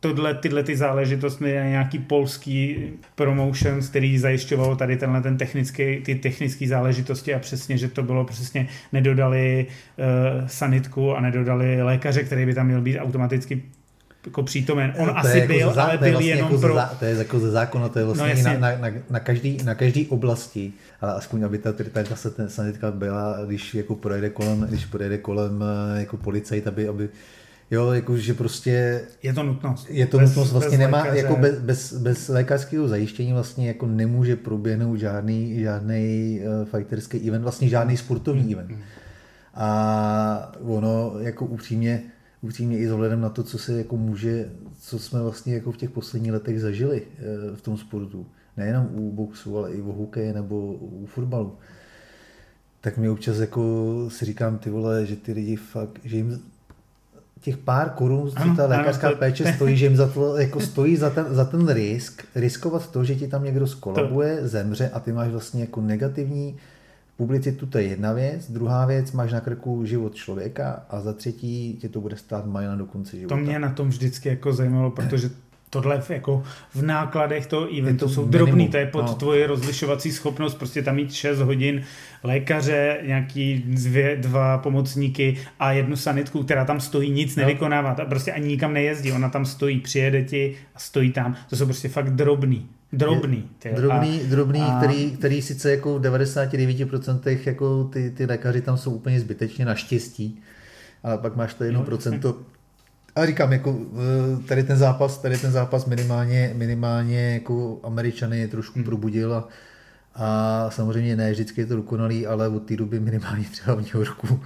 Speaker 2: tohle, tyhle ty záležitosti na nějaký polský promotions, který zajišťoval tady tenhle ten technický, ty technické záležitosti a přesně, že to bylo přesně, nedodali uh, sanitku a nedodali lékaře, který by tam měl být automaticky jako přítomen. On
Speaker 3: To
Speaker 2: asi
Speaker 3: jako
Speaker 2: byl,
Speaker 3: zá-
Speaker 2: ale byl
Speaker 3: vlastně
Speaker 2: jenom
Speaker 3: jako
Speaker 2: pro...
Speaker 3: zá- To je jako ze zákona, to je vlastně
Speaker 2: No,
Speaker 3: no, na,
Speaker 2: jasně.
Speaker 3: na, na, na, každý, na každý oblasti, ale aspoň aby ta, ta, ta sanitka byla, když jako projede kolem, když projede kolem eh, jako policajt, aby, aby Jo, jako, že prostě
Speaker 2: Je to nutnost.
Speaker 3: je to
Speaker 2: Bez-
Speaker 3: nutnost, vlastně
Speaker 2: bez
Speaker 3: nemá,
Speaker 2: lékaře.
Speaker 3: jako bez, bez, bez lékařského zajištění vlastně jako nemůže proběhnout žádný, žádný uh, fighterský event, vlastně žádný sportovní
Speaker 2: Hmm.
Speaker 3: event. A ono jako upřímně, upřímně i s ohledem na to, co se jako může, co jsme vlastně jako v těch posledních letech zažili eh, v tom sportu, nejenom u boxu, ale i u hokeje nebo u fotbalu, tak mi občas jako si říkám, ty vole, že ty lidi fakt, že jim těch pár korun, co
Speaker 2: Ano,
Speaker 3: ta
Speaker 2: ano,
Speaker 3: lékařská
Speaker 2: to-
Speaker 3: péče stojí, že jim za to, jako stojí za ten, za ten risk, riskovat to, že ti tam někdo skolabuje, zemře a ty máš vlastně jako negativní publicitu to je jedna věc, druhá věc, máš na krku život člověka a za třetí tě to bude stát majna do konce života.
Speaker 2: To mě na tom vždycky jako zajímalo, protože tohle jako v nákladech toho eventu
Speaker 3: to
Speaker 2: jsou
Speaker 3: minimum,
Speaker 2: drobný, to je pod
Speaker 3: no.
Speaker 2: tvoje rozlišovací schopnost, prostě tam mít 6 hodin lékaře, nějaký dvě, dva pomocníky a jednu sanitku, která tam stojí, nic
Speaker 3: No.
Speaker 2: nevykonává, ta prostě ani nikam nejezdí, ona tam stojí, přijede ti a stojí tam, to jsou prostě fakt drobný, drobný. ty.
Speaker 3: Drobný,
Speaker 2: A-
Speaker 3: drobný
Speaker 2: a-
Speaker 3: který, který sice jako v 99% jako ty, ty lékaři tam jsou úplně zbytečně naštěstí, ale pak máš to 1%. No, a říkám, jako eh, tady ten zápas, tady ten zápas minimálně, minimálně jako Američany trošku
Speaker 2: Hmm.
Speaker 3: probudil a, a samozřejmě ne vždycky je to dokonalý, ale od té doby minimálně třeba v New Yorku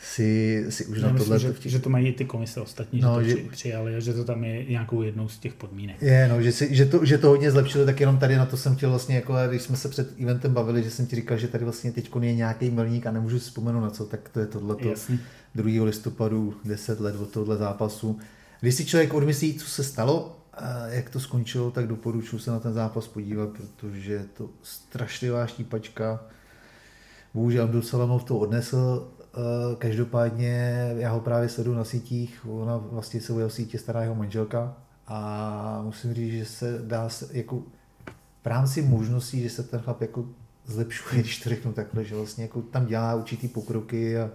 Speaker 3: si, si už
Speaker 2: Já
Speaker 3: na tohle
Speaker 2: že, že to mají i ty komise ostatní,
Speaker 3: No,
Speaker 2: že to při, přijali a že to tam je nějakou jednou z těch podmínek.
Speaker 3: Je, no, že, si, že, to, že to hodně zlepšilo, tak jenom tady na to jsem chtěl vlastně, jako, když jsme se před eventem bavili, že jsem ti říkal, že tady vlastně teď je nějaký milník a nemůžu si vzpomenout na co, tak to je tohleto
Speaker 2: Jasný.
Speaker 3: 2. listopadu, 10 let od tohle zápasu. Když si člověk odmyslí, co se stalo, jak to skončilo, tak doporučuji se na ten zápas podívat, protože je to strašlivá štípačka. Bohužel Abdul Salamov to odnesl, eh, každopádně já ho právě sleduju na sítích, ona vlastně se o sítě stará jeho manželka a musím říct, že se dá se, jako v rámci možností, že se ten chlap jako zlepšuje, když to řeknu takhle, že vlastně jako tam dělá určitý pokroky a,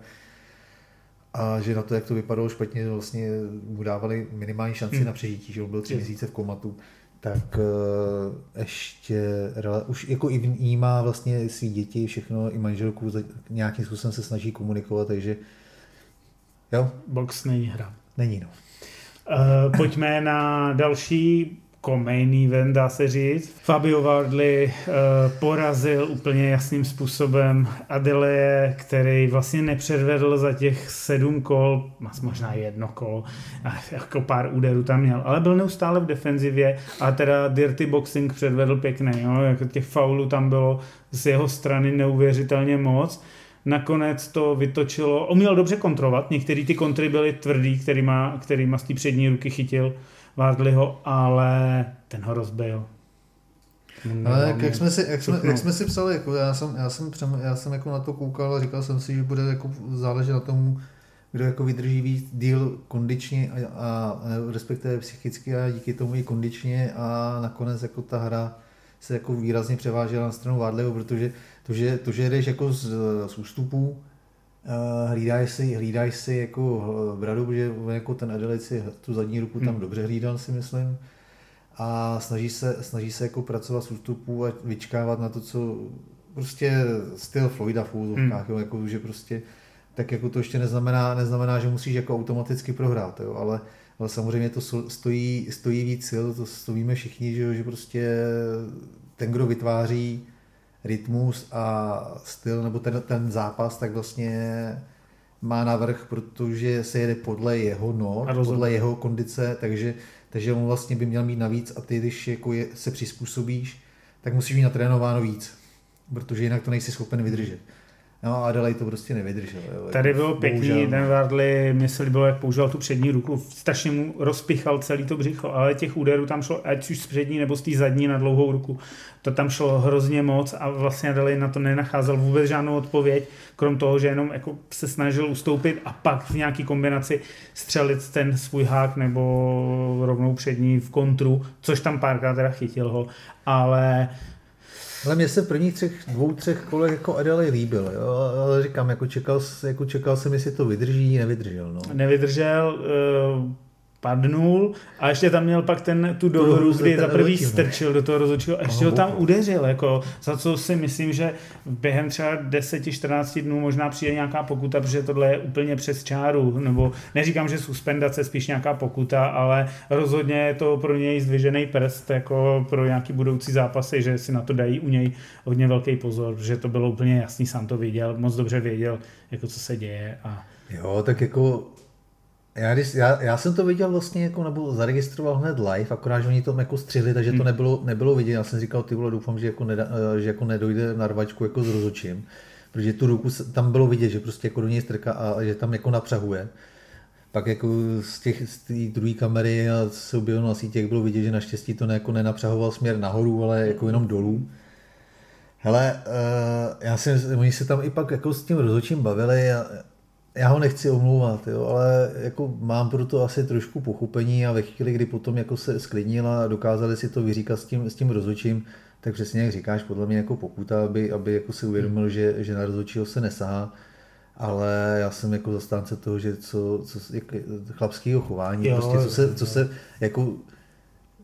Speaker 3: a že na to, jak to vypadalo špatně, vlastně mu dávali minimální šanci
Speaker 2: Hmm.
Speaker 3: na přežití, že on byl tři
Speaker 2: Jo.
Speaker 3: měsíce v komatu, tak eh, ještě už jako i vnímá vlastně svý děti, všechno, i manželku, nějakým způsobem se snaží komunikovat, takže jo,
Speaker 2: Box není hra.
Speaker 3: není no.
Speaker 2: Uh, pojďme na další jako main event, dá se říct. Fabio Wardley uh, porazil úplně jasným způsobem Adelaide, který vlastně nepředvedl za těch sedm kol, možná jedno kolo, a jako pár úderů tam měl, ale byl neustále v defenzivě a teda dirty boxing předvedl pěkný, jo? jako těch faulů tam bylo z jeho strany neuvěřitelně moc. Nakonec to vytočilo, uměl dobře kontrolovat, některé ty kontry byly tvrdý, kterýma, kterýma z té přední ruky chytil Wardleyho, ale ten ho rozbil.
Speaker 3: Ale jak, jak, jsme si, jak, jsme, jak jsme si psali, jako já jsem, já jsem, přem, já jsem jako na to koukal a říkal jsem si, že bude jako záležet na tom, kdo jako vydrží víc díl kondičně a, a, a respektive psychicky a díky tomu i kondičně a nakonec jako ta hra se jako výrazně převážela na stranu Vádleho, protože to, že, to, že jdeš jako z, z ústupů, Uh, hlídáš si, hlídáš si jako eh, bradu, protože jako ten Adelaide si tu zadní ruku tam
Speaker 2: Hmm.
Speaker 3: dobře hlídal, si myslím. A snaží se, snaží se jako pracovat s ústupů a vyčkávat na to, co prostě styl Floyda v úzovkách,
Speaker 2: Hmm.
Speaker 3: jo, jako, že prostě tak jako to ještě neznamená, neznamená, že musíš jako automaticky prohrát, jo, ale, ale samozřejmě to stojí, stojí víc sil, to, to víme všichni, že, jo, že prostě ten, kdo vytváří rytmus a styl, nebo ten, ten zápas, tak vlastně má navrh, protože se jede podle jeho not, podle jeho kondice, takže, takže on vlastně by měl mít navíc a ty, když jako je, se přizpůsobíš, tak musíš mít natrénováno víc, protože jinak to nejsi schopen vydržet. No a Adelaide to prostě nevydržel. Jo.
Speaker 2: Tady
Speaker 3: Jako
Speaker 2: bylo pěkný,
Speaker 3: bohužel.
Speaker 2: ten Wardley, mně se líbilo, jak používal tu přední ruku, strašně mu rozpichal celý to břicho, ale těch úderů tam šlo, ať už z přední nebo z té zadní na dlouhou ruku, to tam šlo hrozně moc a vlastně Adelaide na to nenacházel vůbec žádnou odpověď, krom toho, že jenom jako se snažil ustoupit a pak v nějaký kombinaci střelit ten svůj hák nebo rovnou přední v kontru, což tam párkrát teda chytil ho, ale
Speaker 3: Ale mně se v prvních třech, dvou, třech kolech jako Adelaide líbil, jo? ale říkám, jako čekal, jako čekal jsem, jestli to vydrží, nevydržel. No.
Speaker 2: nevydržel, uh, padnul a ještě tam měl pak ten, tu dohru, kdy za prvý strčil do toho rozhodčího a ještě ho tam udeřil, jako, za co si myslím, že během třeba 10-14 dnů možná přijde nějaká pokuta, protože tohle je úplně přes čáru, nebo neříkám, že suspendace, spíš nějaká pokuta, ale rozhodně je to pro něj zdvižený prst, jako pro nějaký budoucí zápasy, že si na to dají u něj hodně velký pozor, že to bylo úplně jasný, sám to viděl, moc dobře věděl, jako co se děje a
Speaker 3: Jo, tak jako já, když, já, já, jsem to viděl vlastně, jako, nebo zaregistroval hned live, akorát, že oni to jako střihli, takže to
Speaker 2: Hmm.
Speaker 3: nebylo, nebylo vidět. Já jsem říkal, ty vole, doufám, že jako, neda, eh, že jako nedojde na rvačku jako s rozočím, protože tu ruku tam bylo vidět, že prostě jako do něj strká a že tam jako napřahuje. Pak jako z těch z té druhé kamery a se objevilo na sítě, jak bylo vidět, že naštěstí to ne, jako nenapřahoval směr nahoru, ale jako jenom dolů. Hele, uh, já si, oni se tam i pak jako s tím rozhodčím bavili a já ho nechci omlouvat, jo, ale jako mám pro to asi trošku pochopení a ve chvíli, kdy potom jako se sklidnila a dokázali si to vyříkat s tím, s tím rozhodčím, tak přesně jak říkáš, podle mě jako pokuta, aby, aby jako si uvědomil, že, že na rozhodčího se nesahá, ale já jsem jako zastánce toho, že co, co jak, chlapského chování, jo, prostě co se, co se jako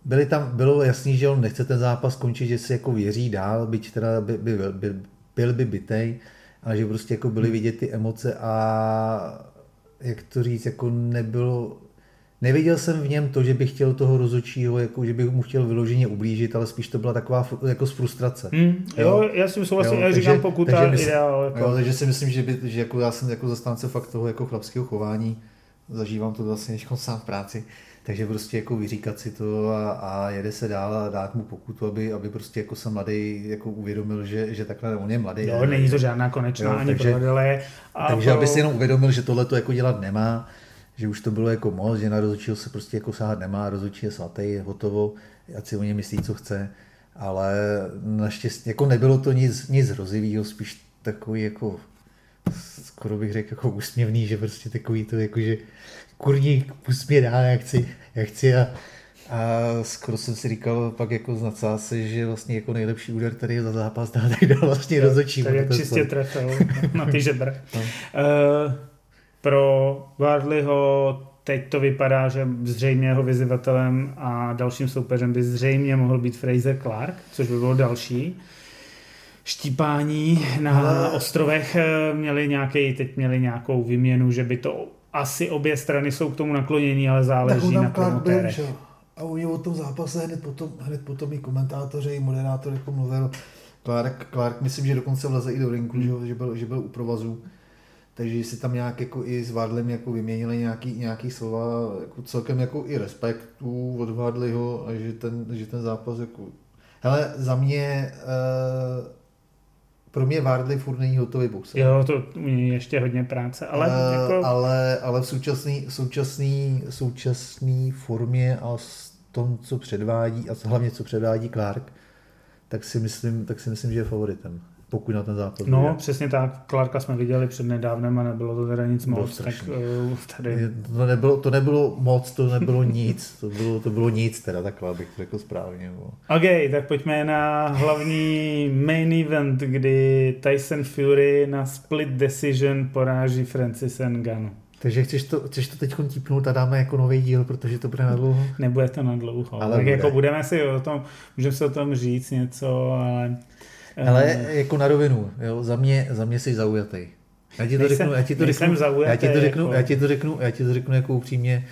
Speaker 3: byli tam, bylo jasný, že on nechce ten zápas skončit, že si jako věří dál, byť teda by, by, by, by byl by bytej, ale že prostě jako byly hmm. vidět ty emoce a jak to říct, jako nebylo, neviděl jsem v něm to, že bych chtěl toho rozočího, jako že bych mu chtěl vyloženě ublížit, ale spíš to byla taková jako z frustrace.
Speaker 2: Hmm, jo, jo, já si souhlasím, já říkám pokuta takže myslím, ideál. Jako.
Speaker 3: Jo, takže si myslím, že, by, že jako já jsem jako zastánce fakt toho jako chlapského chování, zažívám to vlastně sám v práci, takže prostě jako vyříkat si to a, a jede se dál a dát mu pokutu, aby, aby prostě jako se mladý jako uvědomil, že, že takhle on je mladý.
Speaker 2: Jo, není to žádná konečná jo, ani takže, prodele.
Speaker 3: A takže pro... aby si jenom uvědomil, že tohle to jako dělat nemá, že už to bylo jako moc, že na rozhodčího se prostě jako sáhat nemá, rozhodčí je svatý, je hotovo, ať si o něm myslí, co chce, ale naštěstí jako nebylo to nic, nic hrozivého, spíš takový jako skoro bych řekl jako úsměvný, že prostě takový to jako, že kurník, pust mě dál, jak chci, jak chci a, a skoro jsem si říkal pak jako z nadsázce, že vlastně jako nejlepší úder, který je za zápas dá, tak dal vlastně rozhodčí.
Speaker 2: Tak jak čistě trefil na ty žebra. no. uh, pro Wardleyho teď to vypadá, že zřejmě jeho vyzývatelem a dalším soupeřem by zřejmě mohl být Fraser Clark, což by bylo další štípání na Ale... ostrovech eh, měli nějaký, teď měli nějakou vyměnu, že by to asi obě strany jsou k tomu naklonění, ale záleží na promotérech.
Speaker 3: A oni o tom zápase hned potom, hned potom i komentátoři, i moderátor jako mluvil. Clark, Clark myslím, že dokonce vleze i do rinku, hmm. že, byl, že byl u provazu. Takže si tam nějak jako i s Vardlem jako vyměnili nějaký, nějaký slova, jako celkem jako i respektu od Vardliho a že ten, že ten zápas jako... Hele, za mě uh, pro mě Wardley furt není hotový boxer.
Speaker 2: Jo, to je ještě hodně práce, ale uh, jako...
Speaker 3: Ale, ale v současné současný, současný formě a s tom, co předvádí, a hlavně co předvádí Clark, tak si myslím, tak si myslím že je favoritem pokud na ten zápas
Speaker 2: No, bude. přesně tak. Clarka jsme viděli před nedávnem a nebylo to teda nic moc. Tak, uh, tady...
Speaker 3: to, nebylo, to nebylo moc, to nebylo nic. To bylo, to bylo nic teda, takhle bych to řekl správně. Bo.
Speaker 2: OK, tak pojďme na hlavní main event, kdy Tyson Fury na split decision poráží Francis Ngannou.
Speaker 3: Takže chceš to, chceš to teď típnout a dáme jako nový díl, protože to bude na dlouho?
Speaker 2: Nebude to na dlouho. Ale tak bude. jako budeme si o tom, můžeme si o tom říct něco, ale
Speaker 3: ale eh, jako na rovinu, jo, za mě, za mě jsi zaujatý. Já ti to řeknu, já ti to řeknu, já ti to řeknu, jako... já ti to řeknu, já ti to řeknu jako upřímně,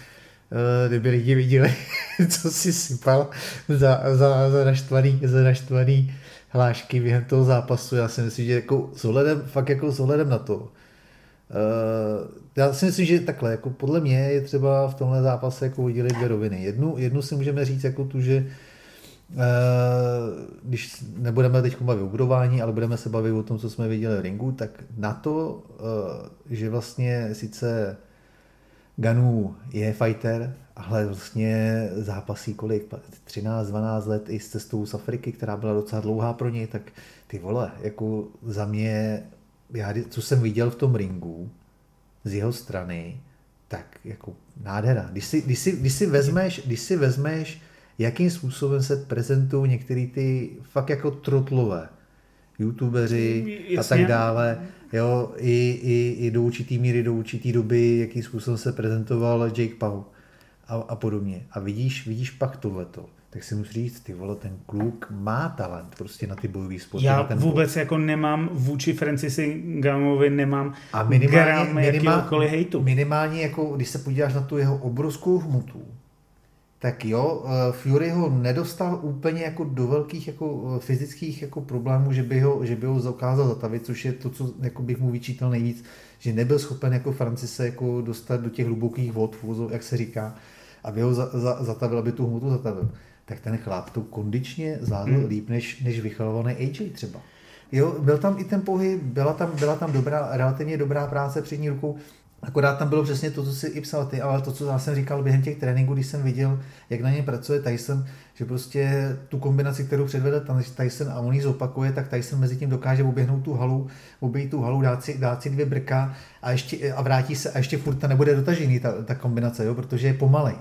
Speaker 3: uh, kdyby lidi viděli, co si sypal za, za, za, naštvaný, za naštvaný hlášky během toho zápasu. Já si myslím, že jako s ohledem, fakt jako s ohledem na to, uh, já si myslím, že takhle, jako podle mě je třeba v tomhle zápase jako udělit dvě roviny. Jednu, jednu si můžeme říct jako tu, že Eh, když nebudeme teď bavit o budování, ale budeme se bavit o tom, co jsme viděli v ringu, tak na to, eh, že vlastně sice Ganu je fighter, ale vlastně zápasí kolik, 13-12 let i s cestou z Afriky, která byla docela dlouhá pro něj, tak ty vole, jako za mě, já, co jsem viděl v tom ringu z jeho strany, tak jako nádhera. Když si, když si, když si vezmeš, když si vezmeš jakým způsobem se prezentují některé ty fakt jako trotlové youtubeři Jasně. a tak dále. Jo, i, i, i do určitý míry, do určitý doby, jakým způsobem se prezentoval Jake Paul a, a podobně. A vidíš, vidíš pak tohleto tak si musíš říct, ty vole, ten kluk má talent prostě na ty bojové sporty.
Speaker 2: Já
Speaker 3: ten
Speaker 2: vůbec boj. jako nemám vůči Francisi Gamovi nemám a minimálně, gram minimálně, hejtu.
Speaker 3: Minimálně jako, když se podíváš na tu jeho obrovskou hmotu, tak jo, eh, Fury ho nedostal úplně jako do velkých jako eh, fyzických jako problémů, že by ho, že by ho dokázal zatavit, což je to, co jako bych mu vyčítal nejvíc, že nebyl schopen jako Francise jako dostat do těch hlubokých vod, jak se říká, aby ho za, za, zatavil, aby tu hmotu zatavil. Tak ten chlap to kondičně zvládl hmm. líp než, než vychalovaný AJ třeba. Jo, byl tam i ten pohyb, byla tam, byla tam dobrá, relativně dobrá práce přední rukou, Akorát tam bylo přesně to, co si i psal ty, ale to, co já jsem říkal během těch tréninků, když jsem viděl, jak na něm pracuje Tyson, že prostě tu kombinaci, kterou předvede Tyson a on ji zopakuje, tak Tyson mezi tím dokáže oběhnout tu halu, obejít tu halu, dát si, dát si dvě brka a, ještě, a vrátí se a ještě furt ta nebude dotažený ta, ta kombinace, jo, protože je pomalej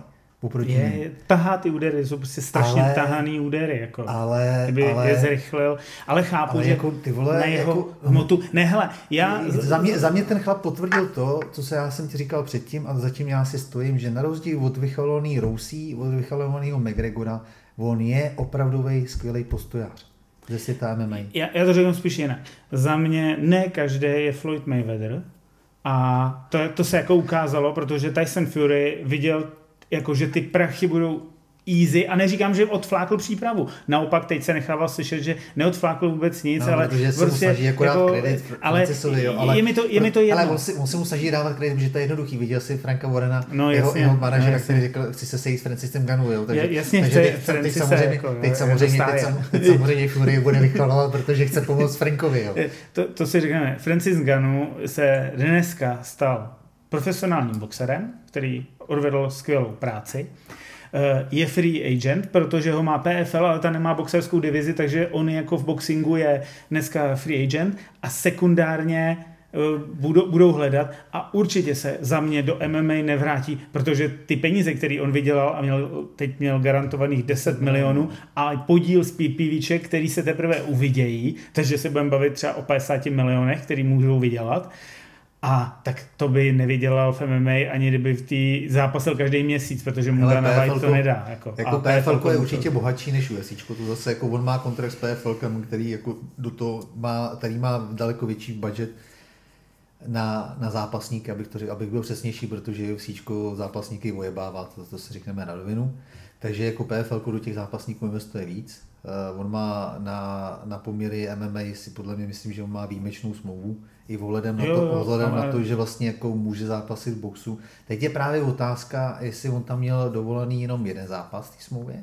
Speaker 2: oproti je, tahá ty údery, jsou prostě strašně ale, tahaný údery, jako.
Speaker 3: Ale,
Speaker 2: Kdyby
Speaker 3: ale,
Speaker 2: je zrychlil, ale chápu, ale že jako, ty vole, na jeho jako, hmotu, ne hele, já...
Speaker 3: Za mě, za mě ten chlap potvrdil to, co se já jsem ti říkal předtím a zatím já si stojím, že na rozdíl od vychalovaný Rousí, od vychalovaného McGregora, on je opravdový skvělý postojář ze světa MMA.
Speaker 2: Já, já to řeknu spíš jinak. Za mě ne každý je Floyd Mayweather, a to, to se jako ukázalo, protože Tyson Fury viděl jako že ty prachy budou easy a neříkám, že odflákl přípravu. Naopak teď se nechával slyšet, že neodflákl vůbec nic,
Speaker 3: no,
Speaker 2: ale
Speaker 3: protože se prostě, mu snaží akorát jako, kredit
Speaker 2: ale, jo, ale, je mi to, je mi to jedno.
Speaker 3: Ale on, si, on si mu snaží dávat kredit, že to je jednoduchý. Viděl si Franka Warrena, no, jeho, jasně, jeho manažera, no, který řekl, chci se sejít s Francisem Ganu, jo.
Speaker 2: Takže, jasně, takže teď, teď, teď,
Speaker 3: samozřejmě, jako, teď, samozřejmě, teď, samozřejmě, teď samozřejmě Fury bude vychvalovat, protože chce pomoct Frankovi, jo.
Speaker 2: To, to si řekneme. Francis Ganu se dneska stal profesionálním boxerem, který odvedl skvělou práci. Eh, je free agent, protože ho má PFL, ale ta nemá boxerskou divizi, takže on jako v boxingu je dneska free agent a sekundárně eh, budou, budou hledat a určitě se za mě do MMA nevrátí, protože ty peníze, které on vydělal a měl, teď měl garantovaných 10 milionů a podíl z PPVček, který se teprve uvidějí, takže se budeme bavit třeba o 50 milionech, který můžou vydělat, a tak to by nevydělal v MMA, ani kdyby v té zápasil každý měsíc, protože mu Dana White to nedá. Jako,
Speaker 3: jako PFL je určitě bohatší než UFC. To zase jako on má kontrakt s PFL, který jako do toho má, který má daleko větší budget na, na zápasníky, abych, to, abych byl přesnější, protože UFC zápasníky vojebává, to, to si řekneme na rovinu. Takže jako PFL do těch zápasníků investuje víc. Uh, on má na, na poměry MMA si podle mě myslím, že on má výjimečnou smlouvu i ohledem, na to, jo, ohledem ale... na to, že vlastně jako může zápasit v boxu. Teď je právě otázka, jestli on tam měl dovolený jenom jeden zápas v té smlouvě,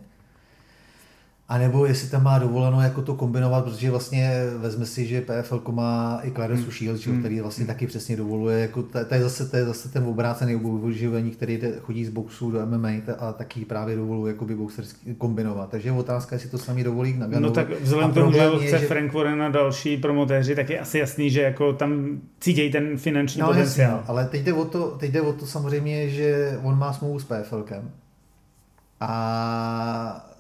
Speaker 3: a nebo jestli tam má dovoleno jako to kombinovat, protože vlastně vezme si, že PFL má i Clarence hmm. Shield, hmm. který vlastně hmm. taky přesně dovoluje, jako to, je zase, to je zase ten obrácený oboživení, který jde, chodí z boxu do MMA a taky právě dovoluje jakoby boxerský kombinovat. Takže je otázka, jestli to sami dovolí na
Speaker 2: No tak vzhledem k tomu, že chce že... Frank Warren a další promotéři, tak je asi jasný, že jako tam cítějí ten finanční no, potenciál. Jasný,
Speaker 3: ale teď jde, o to, teď jde o to samozřejmě, že on má smlouvu s PFLkem. A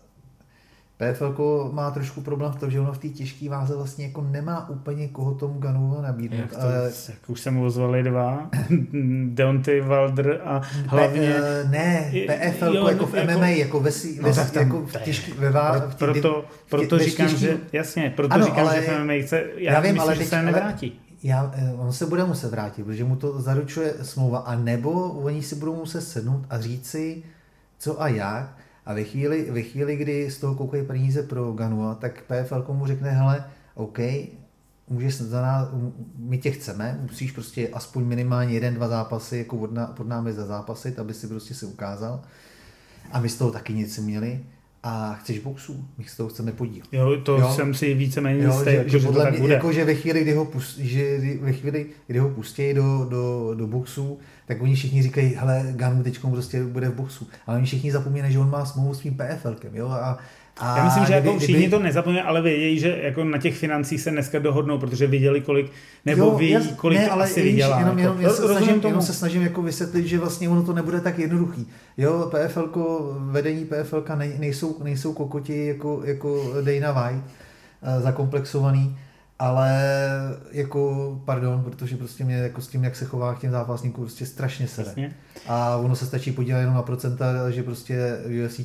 Speaker 3: PFL má trošku problém v tom, že ono v té těžké váze vlastně jako nemá úplně koho tomu Ganu nabídnout. Jak, to, ale...
Speaker 2: jak už se mu ozvali dva, Deontay Wilder a hlavně...
Speaker 3: P, uh, ne, PFL jo, jako v jako, MMA, jako ve, no, ve, tam, jako v těžký, ve vá,
Speaker 2: v tý, proto, proto v říkám, těžký... že jasně, proto ano, říkám, ale, že v MMA chce, já, já vím, myslím, ale že se nevrátí.
Speaker 3: Já, eh, on se bude muset vrátit, protože mu to zaručuje smlouva, a nebo oni si budou muset sednout a říct si, co a jak, a ve chvíli, ve chvíli, kdy z toho koukají peníze pro Ganua, tak PFL mu řekne, hele, OK, můžeš za nás, my tě chceme, musíš prostě aspoň minimálně jeden, dva zápasy jako pod, námi zazápasit, aby si prostě se ukázal. A my z toho taky nic měli a chceš boxu, my z toho chceme podíl.
Speaker 2: Jo, to jo? jsem si víceméně jistý, že, že, že to tak mě, bude.
Speaker 3: Jako, že ve chvíli, kdy ho, pust, že ve chvíli, kdy ho pustí do, do, do boxu, tak oni všichni říkají, hele, Ganu teď prostě bude v boxu. Ale oni všichni zapomínají, že on má smlouvu s tím PFLkem, jo, a
Speaker 2: a Já myslím, že jako kdyby, všichni kdyby... to nezapomínají, ale vědějí, že jako na těch financích se dneska dohodnou, protože viděli, kolik, nebo jo, ví, kolik ne, ale asi víš, vydělá.
Speaker 3: Jenom, jenom, jako, se snažím, tomu. jenom se snažím jako vysvětlit, že vlastně ono to nebude tak jednoduchý. Jo, PFL, vedení PFL nejsou, nejsou kokoti jako, jako Dana White, eh, zakomplexovaný, ale jako, pardon, protože prostě mě jako s tím, jak se chová k těm zápasníkům, prostě strašně sere. Jasně. A ono se stačí podívat jenom na procenta, že prostě UFC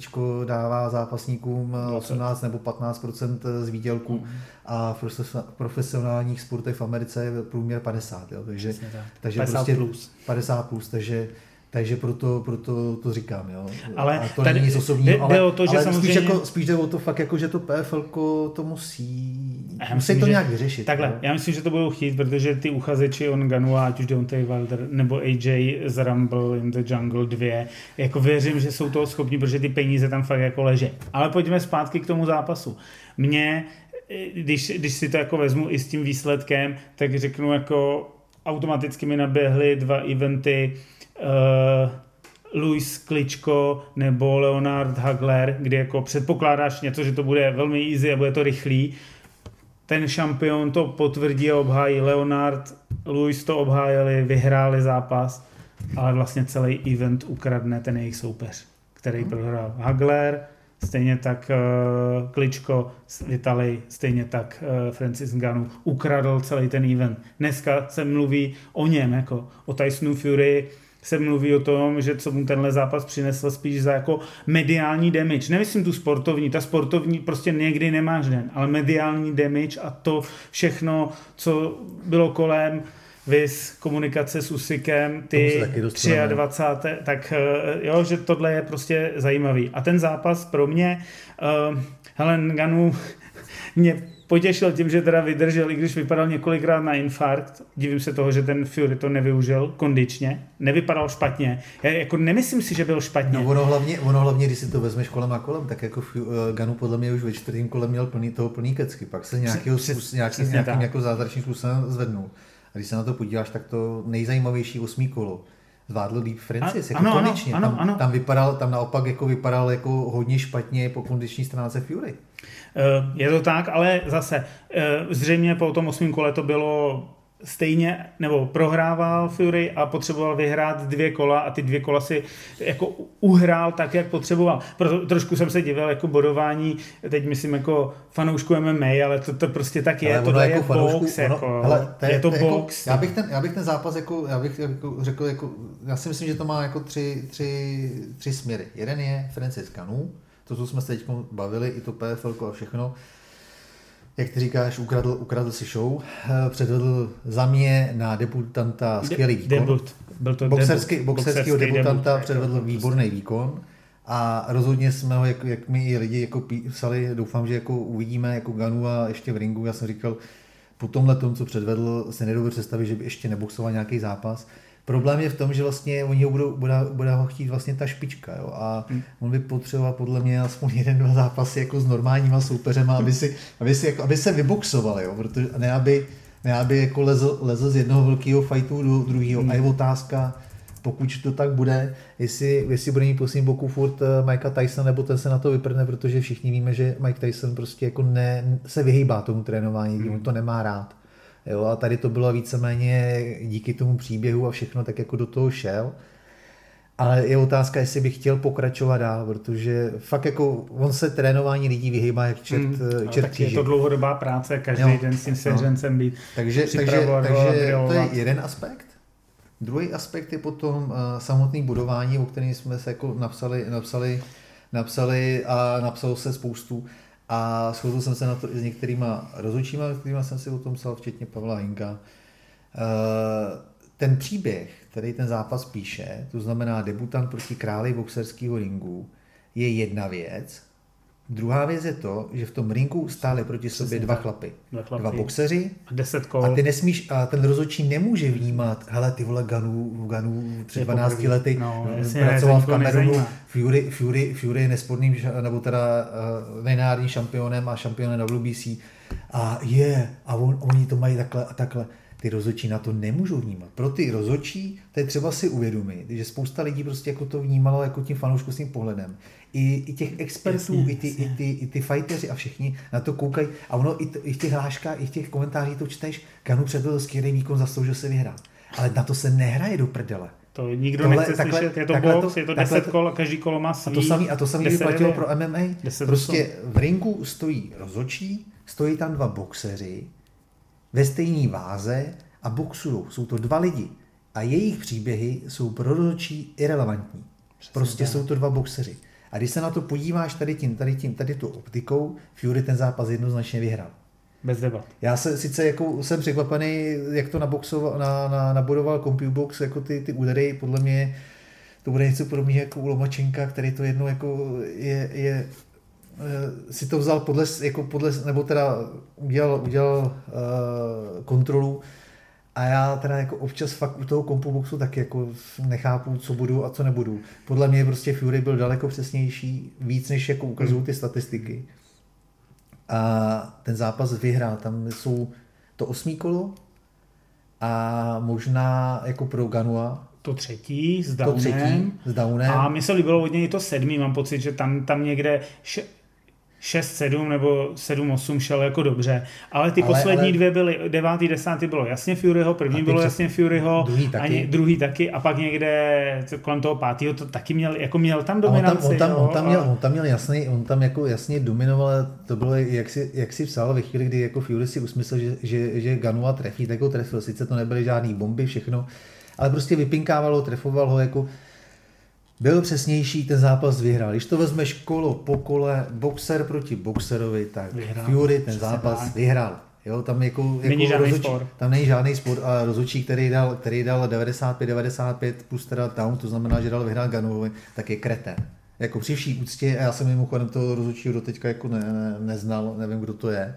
Speaker 3: dává zápasníkům 18 nebo 15% z výdělku mm. a v profesionálních sportech v Americe je průměr 50. Jo? Takže, takže 50 prostě plus. 50 plus, takže takže proto, proto to říkám, jo.
Speaker 2: Ale
Speaker 3: a to
Speaker 2: tady
Speaker 3: není nic osobního, ale,
Speaker 2: o to, že
Speaker 3: ale
Speaker 2: samozřejmě...
Speaker 3: spíš, jako, spíš jde o to fakt, jako, že to PFL to musí, já musí myslím, to nějak vyřešit.
Speaker 2: Takhle, no? já myslím, že to budou chtít, protože ty uchazeči on Ganua, ať už Deontay Wilder nebo AJ z Rumble in the Jungle 2, jako věřím, že jsou toho schopni, protože ty peníze tam fakt jako leží. Ale pojďme zpátky k tomu zápasu. Mně, když, když si to jako vezmu i s tím výsledkem, tak řeknu jako automaticky mi naběhly dva eventy uh, Luis Kličko nebo Leonard Hagler, kdy jako předpokládáš něco, že to bude velmi easy a bude to rychlý. Ten šampion to potvrdí a obhájí. Leonard, Luis to obhájili, vyhráli zápas, ale vlastně celý event ukradne ten jejich soupeř, který prohrál. Hagler, stejně tak uh, Kličko z Italy, stejně tak uh, Francis Ngannou ukradl celý ten event. Dneska se mluví o něm, jako o Tysonu Fury, se mluví o tom, že co mu tenhle zápas přinesl spíš za jako mediální damage. Nemyslím tu sportovní, ta sportovní prostě někdy nemáš den, ale mediální damage a to všechno, co bylo kolem, vys komunikace s Usikem, ty 23. Tak eh, jo, že tohle je prostě zajímavý. A ten zápas pro mě, uh, Helen Ganu mě potěšil tím, že teda vydržel, i když vypadal několikrát na infarkt. Divím se toho, že ten Fury to nevyužil kondičně. Nevypadal špatně. Já jako nemyslím si, že byl špatně.
Speaker 3: No ono hlavně, ono hlavně když si to vezmeš kolem a kolem, tak jako uh, Ganu podle mě už ve čtvrtém kolem měl plný, toho plný kecky. Pak se nějakého, Přes, nějaký, nějakým jako zázračným způsobem zvednul. A když se na to podíváš, tak to nejzajímavější osmý kolo zvládl líp Francis, jako ano, konečně. Ano, tam, ano. tam, vypadal, tam naopak jako vypadal jako hodně špatně po kondiční stránce Fury.
Speaker 2: Eh, je to tak, ale zase eh, zřejmě po tom osmém kole to bylo stejně, nebo prohrával Fury a potřeboval vyhrát dvě kola a ty dvě kola si jako uhrál tak, jak potřeboval. Proto trošku jsem se divil jako bodování, teď myslím jako fanoušku MMA, ale to, to prostě tak je, to jako je fanoušku, box, ono, jako, hele, to je, je to, to box.
Speaker 3: Jako, já, bych ten, já bych ten zápas jako, já bych jako řekl, jako, já si myslím, že to má jako tři, tři, tři směry. Jeden je Francis Kanu, to, co jsme se teď bavili, i to PFL a všechno, jak ty říkáš, ukradl, ukradl si show, eh, předvedl za mě na debutanta skvělý výkon.
Speaker 2: Debut. Byl to
Speaker 3: boxerský, debut. Boxerskýho debutanta debut. předvedl výborný výkon a rozhodně jsme ho, jak, jak mi i lidi jako psali, doufám, že jako uvidíme jako Ganu a ještě v ringu, já jsem říkal, po tomhle tom, co předvedl, se nedovedu představit, že by ještě neboxoval nějaký zápas. Problém je v tom, že vlastně oni ho budou, bude, bude ho chtít vlastně ta špička, jo, a hmm. on by potřeboval podle mě aspoň jeden, dva zápasy jako s normálníma soupeřema, aby, si, aby, si, jako, aby se vyboxoval, jo, protože ne aby, ne aby jako lezl, lezl z jednoho velkého fightu do druhého. Hmm. A je otázka, pokud to tak bude, jestli, jestli bude mít poslední boku furt uh, Mikea Tyson, nebo ten se na to vyprdne, protože všichni víme, že Mike Tyson prostě jako ne, se vyhýbá tomu trénování, hmm. on to nemá rád. Jo, a tady to bylo víceméně díky tomu příběhu a všechno tak jako do toho šel. Ale je otázka, jestli bych chtěl pokračovat dál, protože fakt jako on se trénování lidí vyhýbá jak čert, hmm, čert tak
Speaker 2: je to dlouhodobá práce, každý jo, den s tím seřencem být
Speaker 3: takže, takže, takže to je jeden aspekt. Druhý aspekt je potom uh, samotný budování, o kterém jsme se jako napsali, napsali, napsali a napsalo se spoustu. A shodl jsem se na to i s některýma rozhodčíma, s kterými jsem si o tom psal, včetně Pavla Hinka. Eh, ten příběh, který ten zápas píše, to znamená debutant proti králi boxerského ringu, je jedna věc, Druhá věc je to, že v tom rinku stále proti Přesně sobě dva chlapy. Dva, chlapy. dva boxeři.
Speaker 2: A deset kol.
Speaker 3: A ty nesmíš, a ten rozhodčí nemůže vnímat, hele, ty vole Ganu, Ganu před 12 lety no, pracoval v Kamerunu, Fury, Fury, Fury je nesporným, nebo teda uh, nejnárodní šampionem a šampionem WBC. A je, a on, oni to mají takhle a takhle ty rozhodčí na to nemůžou vnímat. Pro ty rozhodčí to je třeba si uvědomit, že spousta lidí prostě jako to vnímalo jako tím fanouškovským pohledem. I, i těch expertů, jasně, i, ty, jasně. i, ty, i ty fighteři a všichni na to koukají. A ono i, t, i v těch hláškách, i v těch komentářích to čteš, Kanu předvedl skvělý výkon, zasloužil se vyhrát. Ale na to se nehraje do prdele.
Speaker 2: To nikdo Tohle, nechce takhle, slyšet, je to box, to, je to 10 to, kol a každý kolo má svý.
Speaker 3: A to samý, a to samý by platilo pro MMA. Prostě v ringu stojí rozhodčí, stojí tam dva boxeři, ve stejné váze a boxují. Jsou to dva lidi a jejich příběhy jsou pro rozhodčí irrelevantní. Přesně prostě tak. jsou to dva boxeři. A když se na to podíváš tady tím, tady tím, tady tu optikou, Fury ten zápas jednoznačně vyhrál.
Speaker 2: Bez debat.
Speaker 3: Já se sice jako jsem překvapený, jak to naboxoval, na, na, nabodoval CompuBox, jako ty, ty údery, podle mě to bude něco podobného jako u Lomačenka, který to jednou jako je, je Eh, si to vzal podle, jako podle nebo teda udělal, udělal uh, kontrolu a já teda jako občas fakt u toho kompu boxu tak jako nechápu, co budu a co nebudu. Podle mě prostě Fury byl daleko přesnější, víc než jako ukazují ty statistiky. A ten zápas vyhrál, tam jsou to osmý kolo a možná jako pro Ganua.
Speaker 2: To třetí s
Speaker 3: To
Speaker 2: Downem.
Speaker 3: třetí s Downem.
Speaker 2: A mi se líbilo hodně i to sedmý, mám pocit, že tam, tam někde še- 6-7 nebo 7-8 šel jako dobře, ale ty
Speaker 3: Ale-
Speaker 2: ale, poslední
Speaker 3: ale-
Speaker 2: dvě byly, devátý, desátý bylo jasně Furyho, první bylo jasně Furyho,
Speaker 3: druhý taky.
Speaker 2: Ani, druhý taky a pak někde kolem toho pátého to taky měl, jako měl tam
Speaker 3: A on tam,
Speaker 2: dominanci.
Speaker 3: on, tam,
Speaker 2: jo,
Speaker 3: on, tam měl, on tam měl jasný, on tam jako jasně dominoval, ale to bylo, jak si, jak si psal ve chvíli, kdy jako Fury si usmyslel, že, že, že Ganua trefí, tak ho trefil. Sice to nebyly žádný bomby, všechno, ale prostě vypinkával ho, trefoval ho jako byl přesnější, ten zápas vyhrál. Když to vezmeš kolo po kole, boxer proti boxerovi, tak
Speaker 2: Vyhrál.
Speaker 3: Fury ten
Speaker 2: Přesně
Speaker 3: zápas
Speaker 2: tak.
Speaker 3: vyhrál. Jo, tam jako,
Speaker 2: Není
Speaker 3: jako
Speaker 2: žádný
Speaker 3: rozhodčí-
Speaker 2: spor.
Speaker 3: Tam není žádný spor a rozhodčí, který dal, který dal 95-95 plus teda down, to znamená, že dal vyhrát Ganuovi, tak je kretén. Jako při vší úctě, a já jsem mimochodem toho rozhodčího doteďka jako ne, ne, neznal, nevím, kdo to je,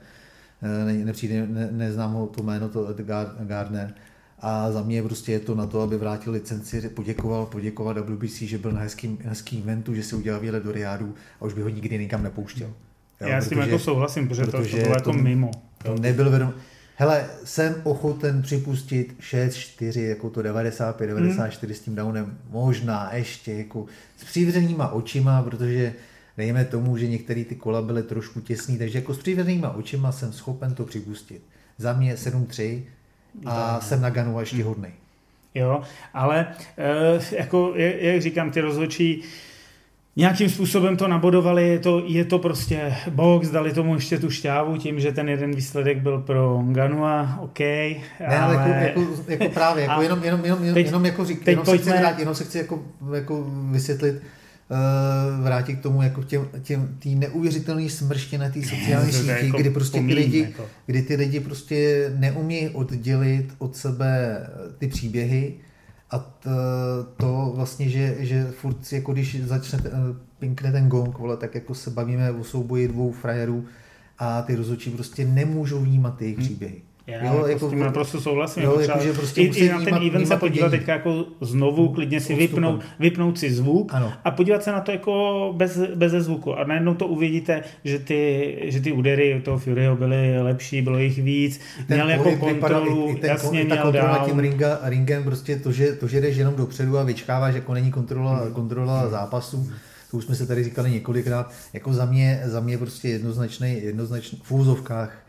Speaker 3: Eh, ne, nepřijde, ne, neznám ho to jméno, to Edgar Gardner. A za mě prostě je to na to, aby vrátil licenci, poděkoval, poděkoval WBC, že byl na hezkým, hezkým eventu, že si udělal výlet do Riádu a už by ho nikdy nikam nepouštěl. Jo,
Speaker 2: Já s tím
Speaker 3: protože-
Speaker 2: jako souhlasím, protože, to, to
Speaker 3: protože
Speaker 2: bylo jako
Speaker 3: to-
Speaker 2: mimo.
Speaker 3: to nebyl vědom. Hele, jsem ochoten připustit 6-4, jako to 95, 94 s tím downem, možná ještě jako s přivřenýma očima, protože dejme tomu, že některé ty kola byly trošku těsný, takže jako s přivřenýma očima jsem schopen to připustit. Za mě 7-3 a jsem na Ganu ještě hodnej.
Speaker 2: Jo, ale e, jako, jak, říkám, ty rozhodčí nějakým způsobem to nabodovali, je to, je to prostě box, dali tomu ještě tu šťávu tím, že ten jeden výsledek byl pro Ganua, OK.
Speaker 3: Ne, ale jako, jako, jako právě, jako jenom, jenom, jenom, jenom,
Speaker 2: teď-
Speaker 3: jenom jako řík,
Speaker 2: teď
Speaker 3: jenom se chci vrátit, jenom se chci jako, jako vysvětlit, vrátit k tomu jako těm, těm tý neuvěřitelný smrště na té sociální síti,
Speaker 2: jako
Speaker 3: kdy prostě ty
Speaker 2: pomíň,
Speaker 3: lidi,
Speaker 2: jako.
Speaker 3: kdy ty lidi prostě neumí oddělit od sebe ty příběhy a t, to vlastně, že, že furt jako když začne, pinkne ten gong, vole, tak jako se bavíme o souboji dvou frajerů a ty rozhodčí prostě nemůžou vnímat ty jejich příběhy.
Speaker 2: Já
Speaker 3: Jo,
Speaker 2: jako
Speaker 3: jako-
Speaker 2: s tím naprosto souhlasím.
Speaker 3: jo,
Speaker 2: jako
Speaker 3: jako, že prostě
Speaker 2: i, i na ten event se podívat
Speaker 3: dění.
Speaker 2: teďka jako znovu, klidně si
Speaker 3: Odstupem.
Speaker 2: vypnout, vypnout si zvuk
Speaker 3: Ano.
Speaker 2: a podívat se na to jako bez, bez zvuku. A najednou to uvidíte, že ty, že ty údery toho Furyho byly lepší, bylo jich víc,
Speaker 3: ten
Speaker 2: měl jako kontrolu,
Speaker 3: i, i ten,
Speaker 2: jasně
Speaker 3: i ta
Speaker 2: měl
Speaker 3: kontrola
Speaker 2: down.
Speaker 3: tím ringa, ringem, prostě to že, to, že jdeš jenom dopředu a vyčkáváš, jako není kontrola,
Speaker 2: Hmm.
Speaker 3: kontrola zápasu, to už jsme se tady říkali několikrát, jako za mě, za mě prostě jednoznačný, jednoznačný, v úzovkách,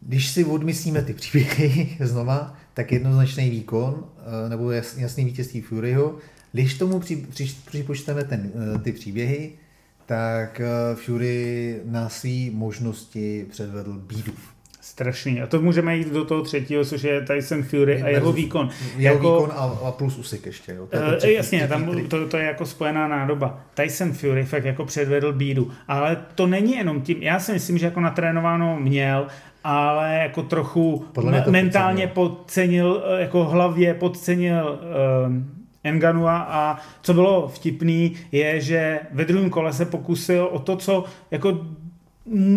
Speaker 3: když si odmyslíme ty příběhy znova, tak jednoznačný výkon, eh, nebo jas- jasný vítězství Furyho, když tomu při, při, připočteme ten, eh, ty příběhy, tak eh, Fury na své možnosti předvedl bídu.
Speaker 2: Strašný. A to můžeme jít do toho třetího, což je Tyson Fury a jeho výkon.
Speaker 3: Jeho
Speaker 2: jako,
Speaker 3: výkon a, a plus usik ještě. Jo. To je to třetí-
Speaker 2: jasně,
Speaker 3: třetí
Speaker 2: tam to, to je jako spojená nádoba. Tyson Fury fakt jako předvedl bídu. Ale to není jenom tím, já si myslím, že jako natrénováno měl, ale jako trochu
Speaker 3: Podle
Speaker 2: mentálně podcenil, eh, jako hlavě podcenil um, Enganua a co bylo vtipný je, že ve druhém kole se pokusil o to, co jako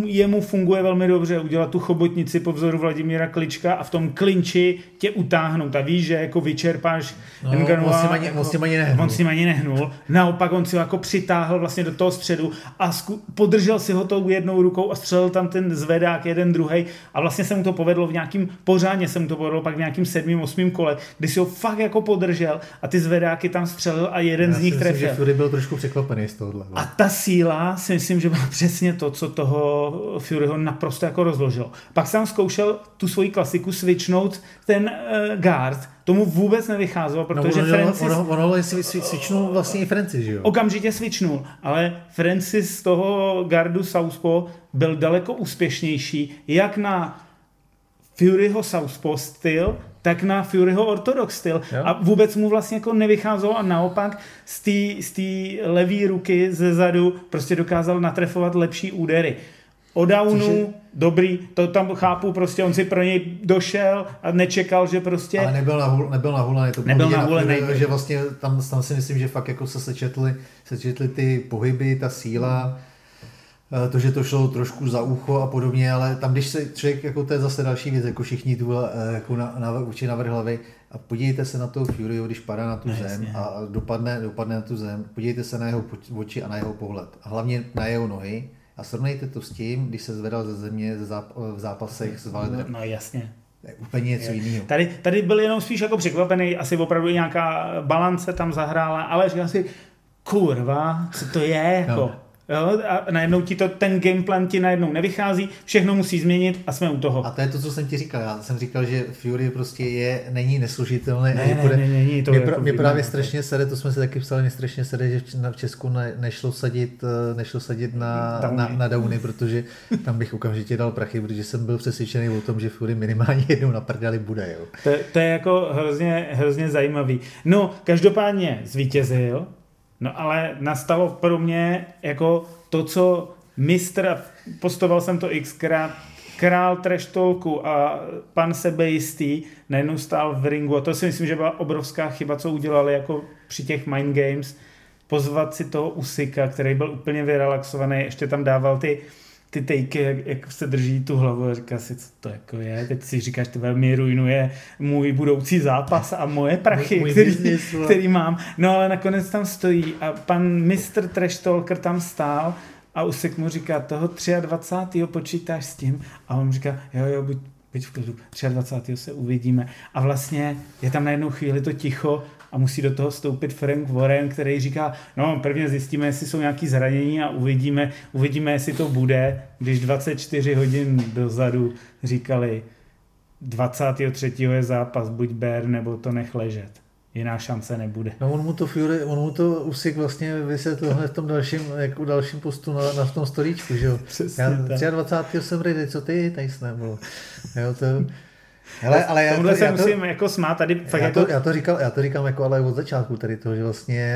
Speaker 2: jemu funguje velmi dobře udělat tu chobotnici po vzoru Vladimíra Klička a v tom klinči tě utáhnout a víš, že jako vyčerpáš
Speaker 3: No,
Speaker 2: Ngannou
Speaker 3: on s tím ani-
Speaker 2: jako,
Speaker 3: on s tím ani nehnul.
Speaker 2: On s tím ani nehnul. Naopak on si ho jako přitáhl vlastně do toho středu a zku, podržel si ho tou jednou rukou a střelil tam ten zvedák jeden druhý a vlastně se mu to povedlo v nějakým, pořádně se mu to povedlo pak v nějakým sedmým, osmým kole, kdy si ho fakt jako podržel a ty zvedáky tam střelil a jeden
Speaker 3: Já
Speaker 2: z
Speaker 3: si
Speaker 2: nich
Speaker 3: myslím,
Speaker 2: trefil.
Speaker 3: že Fury byl trošku překvapený z tohohle.
Speaker 2: A ta síla si myslím, že byla přesně to, co toho Furyho naprosto jako rozložilo. Pak jsem zkoušel tu svoji klasiku switchnout ten uh, guard, tomu vůbec nevycházelo,
Speaker 3: no,
Speaker 2: protože
Speaker 3: ono,
Speaker 2: Francis
Speaker 3: ono, ono, ono svičnul vlastně i Francis, že jo?
Speaker 2: okamžitě switchnul, ale Francis z toho gardu Southpaw byl daleko úspěšnější, jak na Furyho Southpaw styl, tak na Furyho Orthodox styl.
Speaker 3: Jo.
Speaker 2: A vůbec mu vlastně jako nevycházelo a naopak z té z levé ruky ze zadu prostě dokázal natrefovat lepší údery. O downu,
Speaker 3: je-
Speaker 2: dobrý, to tam chápu, prostě on si pro něj došel a nečekal, že prostě...
Speaker 3: Ale nebyl na, hul, nebyl na hulený, to bylo
Speaker 2: Nebyl
Speaker 3: vidět
Speaker 2: na
Speaker 3: že vlastně tam, tam si myslím, že fakt jako se sečetli, sečetli ty pohyby, ta síla, to, že to šlo trošku za ucho a podobně, ale tam, když se člověk, jako to je zase další věc, jako všichni tu eh, jako na, na, uči navrh hlavy a podívejte se na toho Fury, když padá na tu
Speaker 2: No,
Speaker 3: zem
Speaker 2: jasně.
Speaker 3: a dopadne, dopadne na tu zem, podívejte se na jeho oči a na jeho pohled. A hlavně na jeho nohy a srovnejte to s tím, když se zvedal ze země ze záp- v zápasech s Valedrem.
Speaker 2: No jasně.
Speaker 3: je úplně něco jiného.
Speaker 2: Tady, tady byl jenom spíš jako překvapený, asi opravdu nějaká balance tam zahrála, ale říkal si, kurva, co to je, jako. Jo, a najednou ti to, ten gameplan ti najednou nevychází, všechno musí změnit a jsme u toho.
Speaker 3: A to je to, co jsem ti říkal. Já jsem říkal, že Fury prostě je, není neslužitelný.
Speaker 2: Ne, ne, ne, není to
Speaker 3: mě,
Speaker 2: jako
Speaker 3: mě právě strašně sede, to jsme si taky psali, mě strašně sede, že v Česku ne, nešlo sadit, eh, nešlo sadit na, downy. na, na downy, protože tam bych okamžitě dal prachy, protože jsem byl přesvědčený o tom, že Fury minimálně jednou na prdeli bude. Jo.
Speaker 2: To, to, je jako hrozně, hrozně zajímavý. No, každopádně zvítězil, No ale nastalo pro mě jako to, co mistr, postoval jsem to xkrát, král treštolku a pan sebejistý najednou stál v ringu. A to si myslím, že byla obrovská chyba, co udělali jako při těch Mind Games, pozvat si toho Usika, který byl úplně vyrelaxovaný, ještě tam dával ty ty tejky, jak, jak se drží tu hlavu a říká si, co to jako je. Teď si říkáš, ty velmi ruinuje můj budoucí zápas a moje prachy, můj, který, business, který mám. No ale nakonec tam stojí a pan Mr. Trash Talker tam stál a Usek mu říká, toho 23. počítáš s tím? A on říká, jo, jo, buď, buď v klidu, 23. se uvidíme. A vlastně je tam na jednu chvíli to ticho a musí do toho stoupit Frank Warren, který říká, no prvně zjistíme, jestli jsou nějaký zranění a uvidíme, uvidíme, jestli to bude, když 24 hodin dozadu říkali, 23. je zápas, buď ber, nebo to nech ležet. Jiná šance nebude.
Speaker 3: No on mu to Fury, on mu to Usik vlastně vysvětlil hned v tom dalším, jako dalším postu na, na tom storíčku, že jo. Já 23. jsem ready, co ty, tady nebo, jo, to,
Speaker 2: Hele, ale já to, se já to, musím jako smát tady.
Speaker 3: Fakt
Speaker 2: já,
Speaker 3: jako... to, já, to říkal, já to říkám jako ale od začátku tady to, že vlastně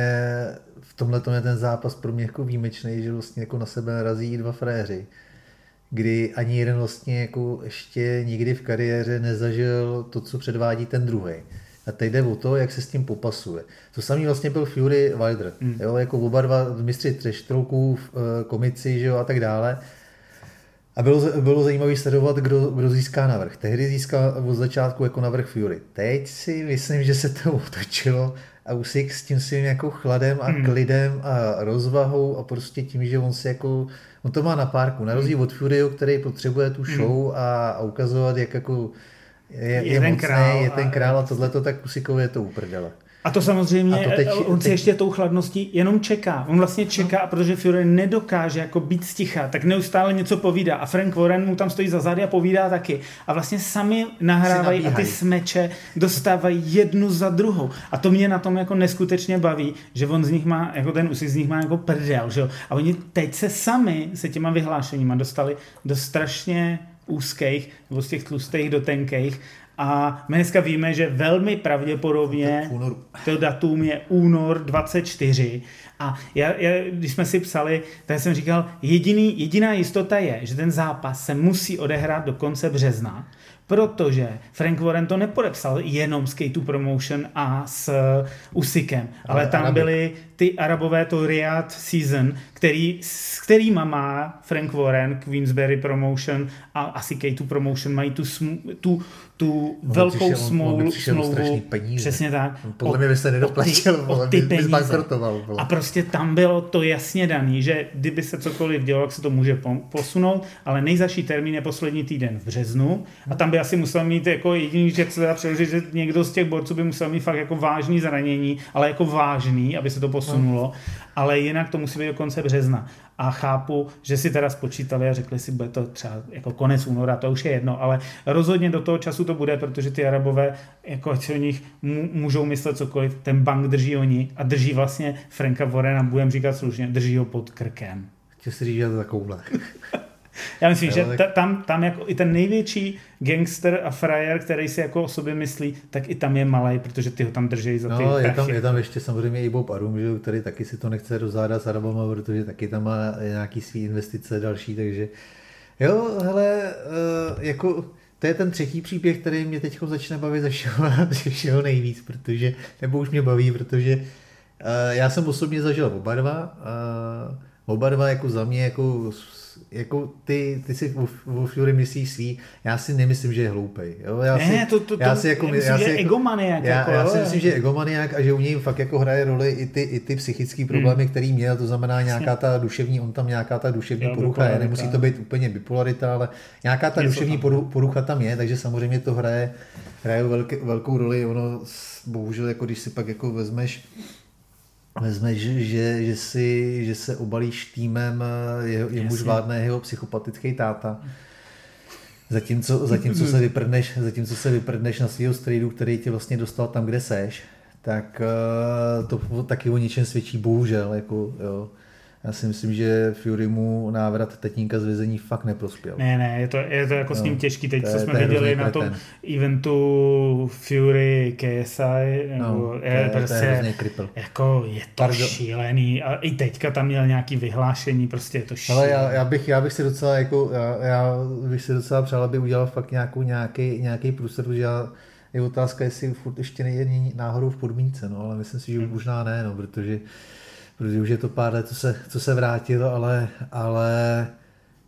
Speaker 3: v tomhle je ten zápas pro mě jako výjimečný, že vlastně jako na sebe narazí dva fréři, kdy ani jeden vlastně jako ještě nikdy v kariéře nezažil to, co předvádí ten druhý. A teď jde o to, jak se s tím popasuje. To samý vlastně byl Fury Wilder. Mm. Jo, jako oba dva mistři treštroků, eh, komici že jo, a tak dále. A bylo, bylo zajímavé sledovat, kdo, kdo získá navrh. Tehdy získal od začátku jako navrh Fury. Teď si myslím, že se to otočilo a Usyk s tím svým jako chladem a hmm. klidem a rozvahou a prostě tím, že on si jako, on to má na párku, na rozdíl od Fury, který potřebuje tu hmm. show hmm. a, a ukazovat, jak jako je, je, je, mocný, král je ten král a tohle to tak Usykovi je to uprdele.
Speaker 2: A to samozřejmě, a to teď, on si teď... ještě tou chladností jenom čeká. On vlastně čeká, no. protože Fury nedokáže jako být sticha, tak neustále něco povídá. A Frank Warren mu tam stojí za zády a povídá taky. A vlastně sami nahrávají a ty smeče dostávají jednu za druhou. A to mě na tom jako neskutečně baví, že on z nich má, jako ten usy z nich má jako prdel, že jo? A oni teď se sami se těma vyhlášeníma dostali do strašně úzkých, nebo z těch tlustých do tenkých a my dneska víme, že velmi pravděpodobně to datum je únor 24. A já, já, když jsme si psali, tak jsem říkal, jediný, jediná jistota je, že ten zápas se musí odehrát do konce března, protože Frank Warren to nepodepsal jenom s K2 Promotion a s Usikem, ale, ale tam Arabi. byly ty arabové, to Riyadh Season, který, s kterýma má Frank Warren, Queensberry Promotion a asi K2 Promotion mají tu, smu, tu, tu no, velkou přišel, smlouvu. smlouvu přesně tak.
Speaker 3: Podle mě by se nedoplatil, o ty by, peníze.
Speaker 2: A prostě tam bylo to jasně daný, že kdyby se cokoliv dělo, tak se to může posunout, ale nejzaší termín je poslední týden v březnu a tam by asi musel mít jako jediný, že se dá přeložit, že někdo z těch borců by musel mít fakt jako vážný zranění, ale jako vážný, aby se to posunulo, ale jinak to musí být do konce března. A chápu, že si teda spočítali a řekli si, bude to třeba jako konec února, to už je jedno, ale rozhodně do toho času to bude, protože ty Arabové, jako ať o nich můžou myslet cokoliv, ten bank drží oni a drží vlastně Franka Vorena, budem říkat slušně, drží ho pod krkem.
Speaker 3: Chtěl si říct, že to takovouhle.
Speaker 2: Já myslím, jo, že tak... ta, tam, tam jako i ten největší gangster a frajer, který si jako o sobě myslí, tak i tam je malý, protože ty ho tam drží za ty
Speaker 3: no, je tam, je tam ještě samozřejmě i Bob Arum, že, který taky si to nechce rozhádat s Arabama, protože taky tam má nějaký svý investice další, takže jo, hele, uh, jako to je ten třetí příběh, který mě teď začne bavit ze všeho, ze všeho nejvíc, protože, nebo už mě baví, protože uh, já jsem osobně zažil oba dva, uh, Oba dva jako za mě jako jako ty, ty si o, Fury myslíš svý, já si nemyslím, že je hloupej. Jo? Já
Speaker 2: ne, si, to, to, já si jako, myslím, já si, že je jako, egomaniak.
Speaker 3: Já, jako, já si myslím, že je egomaniak a že u něj fakt jako hraje roli i ty, i ty psychické problémy, hmm. který měl, to znamená nějaká ta duševní, on tam nějaká ta duševní jo, porucha je, nemusí to být úplně bipolarita, ale nějaká ta Něco duševní tam. porucha tam je, takže samozřejmě to hraje, hraje velké, velkou roli, ono bohužel, jako když si pak jako vezmeš vezmeš, že, že, si, že se obalíš týmem, je, jemuž vládne jeho psychopatický táta, zatímco, zatímco, se vyprdneš, zatímco se vyprdneš na svého strejdu, který tě vlastně dostal tam, kde seš, tak eh, to taky o něčem svědčí, bohužel. Jako, jo. Já si myslím, že Fury mu návrat tetínka z vězení fakt neprospěl.
Speaker 2: Ne, ne, je to, je to jako no, s ním těžký. Teď, co jsme viděli na tom eventu Fury KSI, no, je, to, prostě, to je prostě jako je to Pardon. šílený. A i teďka tam měl nějaký vyhlášení, prostě je to šílený.
Speaker 3: Ale já, já, bych, já bych si docela jako, já, já bych si docela přál, aby udělal fakt nějakou, nějaký, nějaký průser, protože já, je otázka, jestli furt ještě není náhodou v podmínce, no, ale myslím si, že hmm. možná ne, no, protože protože už je to pár let, co se, co se vrátilo, ale, ale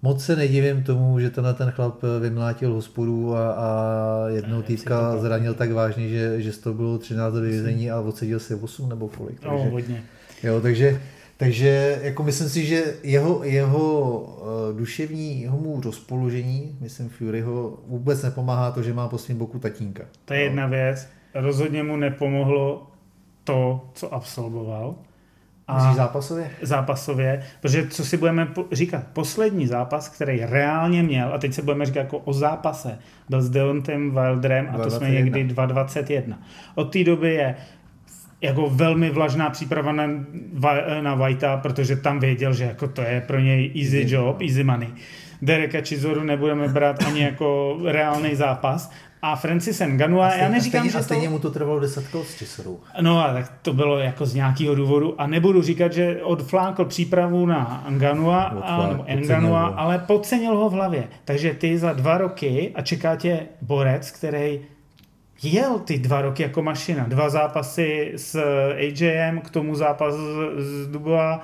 Speaker 3: moc se nedivím tomu, že tenhle ten chlap vymlátil hospodu a, a jednou týpka zranil tak vážně, že, že z toho bylo 13 vězení a odseděl si 8 nebo kolik.
Speaker 2: No, takže, no, hodně.
Speaker 3: Jo, takže, takže jako myslím si, že jeho, jeho uh, duševní jeho mu rozpoložení, myslím Furyho, vůbec nepomáhá to, že má po svém boku tatínka.
Speaker 2: To je jedna věc. Rozhodně mu nepomohlo to, co absolvoval.
Speaker 3: A Myslíš zápasově?
Speaker 2: Zápasově, protože co si budeme říkat, poslední zápas, který reálně měl, a teď se budeme říkat jako o zápase, byl s Deontem Wilderem a to jsme někdy 2.21. Od té doby je jako velmi vlažná příprava na, na Whitea, protože tam věděl, že jako to je pro něj easy job, easy money. Dereka Chizoru nebudeme brát ani jako reálný zápas a Francis Ngannou, a, já neříkám,
Speaker 3: stejně,
Speaker 2: že
Speaker 3: a stejně to... mu to trvalo deset kol s Chisorou.
Speaker 2: No a tak to bylo jako z nějakého důvodu a nebudu říkat, že odflákl přípravu na Ngannou, a, nebo ale podcenil ho v hlavě. Takže ty za dva roky a čeká tě borec, který jel ty dva roky jako mašina. Dva zápasy s AJM, k tomu zápas z Dubois,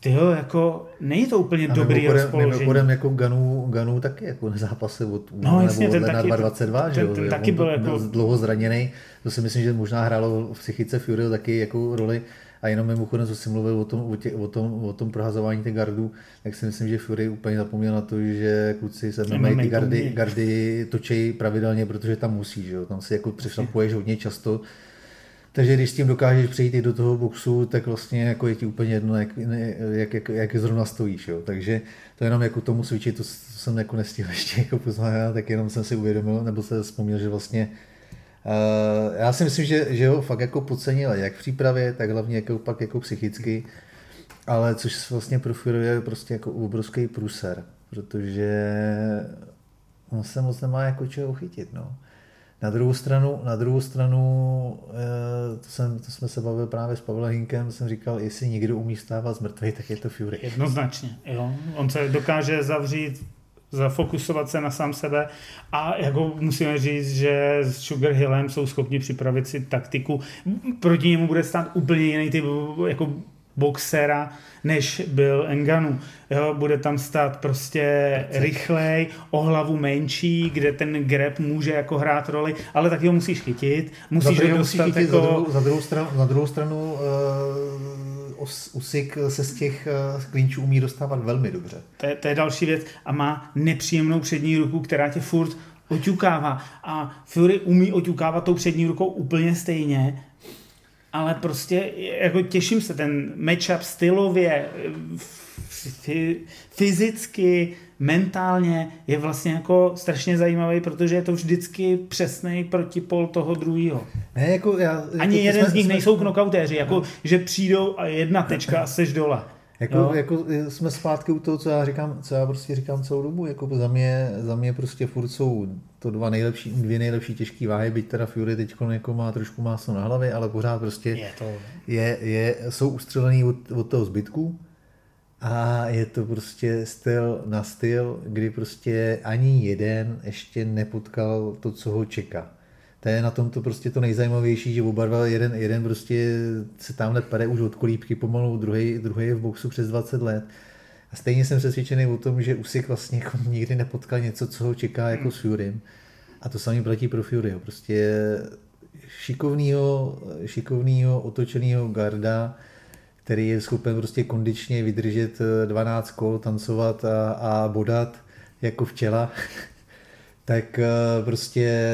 Speaker 2: ty jo, jako není to úplně a dobrý mimochodem, rozpoložení.
Speaker 3: Mimochodem jako Ganu, Ganu taky jako zápasy od no, jasně, ten taky, 222, že jo? Ten, ten taky byl jako... dlouho zraněný. To si myslím, že možná hrálo v psychice Fury taky jako roli. A jenom mimochodem, co jsi mluvil o tom, o, tě, o tom, o tom prohazování těch gardů, tak si myslím, že Fury úplně zapomněl na to, že kluci se mají ty gardy, gardy točí pravidelně, protože tam musí, že jo? tam si jako přešlapuješ hodně často takže když s tím dokážeš přejít i do toho boxu, tak vlastně jako je ti úplně jedno, jak, jak, jak, jak zrovna stojíš. Jo. Takže to jenom jako tomu cvičit, to, to jsem jako nestihl ještě jako poznamenat, tak jenom jsem si uvědomil, nebo se vzpomněl, že vlastně uh, já si myslím, že, že ho fakt jako podcenil jak v přípravě, tak hlavně jako pak jako psychicky, ale což vlastně profiluje prostě jako obrovský pruser, protože on se moc nemá jako čeho chytit. No. Na druhou stranu, na druhou stranu eh, to, jsem, to jsme se bavili právě s Pavlem Hinkem, jsem říkal, jestli někdo umí stávat z mrtvej, tak je to Fury.
Speaker 2: Jednoznačně, jo. On se dokáže zavřít zafokusovat se na sám sebe a jako musíme říct, že s Sugar Hillem jsou schopni připravit si taktiku. Proti němu bude stát úplně jiný typ jako boxera, než byl Enganu. Jo, bude tam stát prostě rychlej, o hlavu menší, kde ten grab může jako hrát roli, ale taky ho musíš chytit, musíš ho dostat chytit jako...
Speaker 3: Za druhou, za druhou stranu, na druhou stranu uh, Usik se z těch uh, klinčů umí dostávat velmi dobře.
Speaker 2: To je, to je další věc a má nepříjemnou přední ruku, která tě furt oťukává. A Fury umí oťukávat tou přední rukou úplně stejně ale prostě jako těším se, ten matchup stylově, fyzicky, mentálně je vlastně jako strašně zajímavý, protože je to vždycky přesný protipol toho druhého.
Speaker 3: Ne, jako já,
Speaker 2: Ani jako jeden jsme, z nich jsme, nejsou knokautéři, jako no. že přijdou a jedna tečka a seš dole.
Speaker 3: Jako, no. jako jsme zpátky u toho, co já říkám, co já prostě říkám celou dobu, jako za mě, za mě prostě furt jsou to dva nejlepší, dvě nejlepší těžké váhy, byť teda Fury teď jako má trošku máslo na hlavě, ale pořád prostě
Speaker 2: je to...
Speaker 3: je, je, jsou ustřelený od, od toho zbytku a je to prostě styl na styl, kdy prostě ani jeden ještě nepotkal to, co ho čeká. To je na tom to prostě to nejzajímavější, že oba dva, jeden, jeden prostě se tamhle pere už od kolípky pomalu, druhý, druhý je v boxu přes 20 let. A stejně jsem přesvědčený o tom, že Usyk vlastně jako nikdy nepotkal něco, co ho čeká jako s Furym. A to samý platí pro Furyho. Prostě šikovnýho, šikovnýho otočeného garda, který je schopen prostě kondičně vydržet 12 kol, tancovat a, a bodat jako včela, tak eh, prostě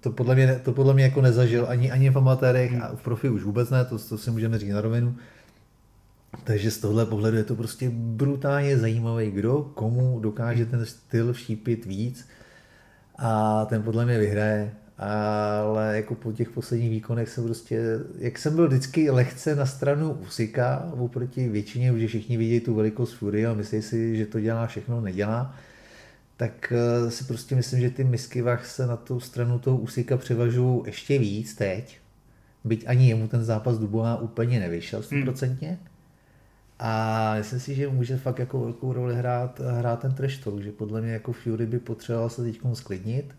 Speaker 3: to podle mě, to podle mě jako nezažil ani, ani v amatérech a v profi už vůbec ne, to, to si můžeme říct na rovinu. Takže z tohle pohledu je to prostě brutálně zajímavý, kdo komu dokáže ten styl všípit víc a ten podle mě vyhraje. Ale jako po těch posledních výkonech jsem prostě, jak jsem byl vždycky lehce na stranu Usika oproti většině, že všichni vidí tu velikost Fury a myslí si, že to dělá všechno, nedělá tak eh, si prostě myslím, že ty misky se na tu stranu toho Usika převažují ještě víc teď. Byť ani jemu ten zápas Dubois úplně nevyšel 100%. Hmm. A myslím si, že může fakt jako velkou roli hrát, hrát ten trash talk, že podle mě jako Fury by potřeboval se teď sklidnit,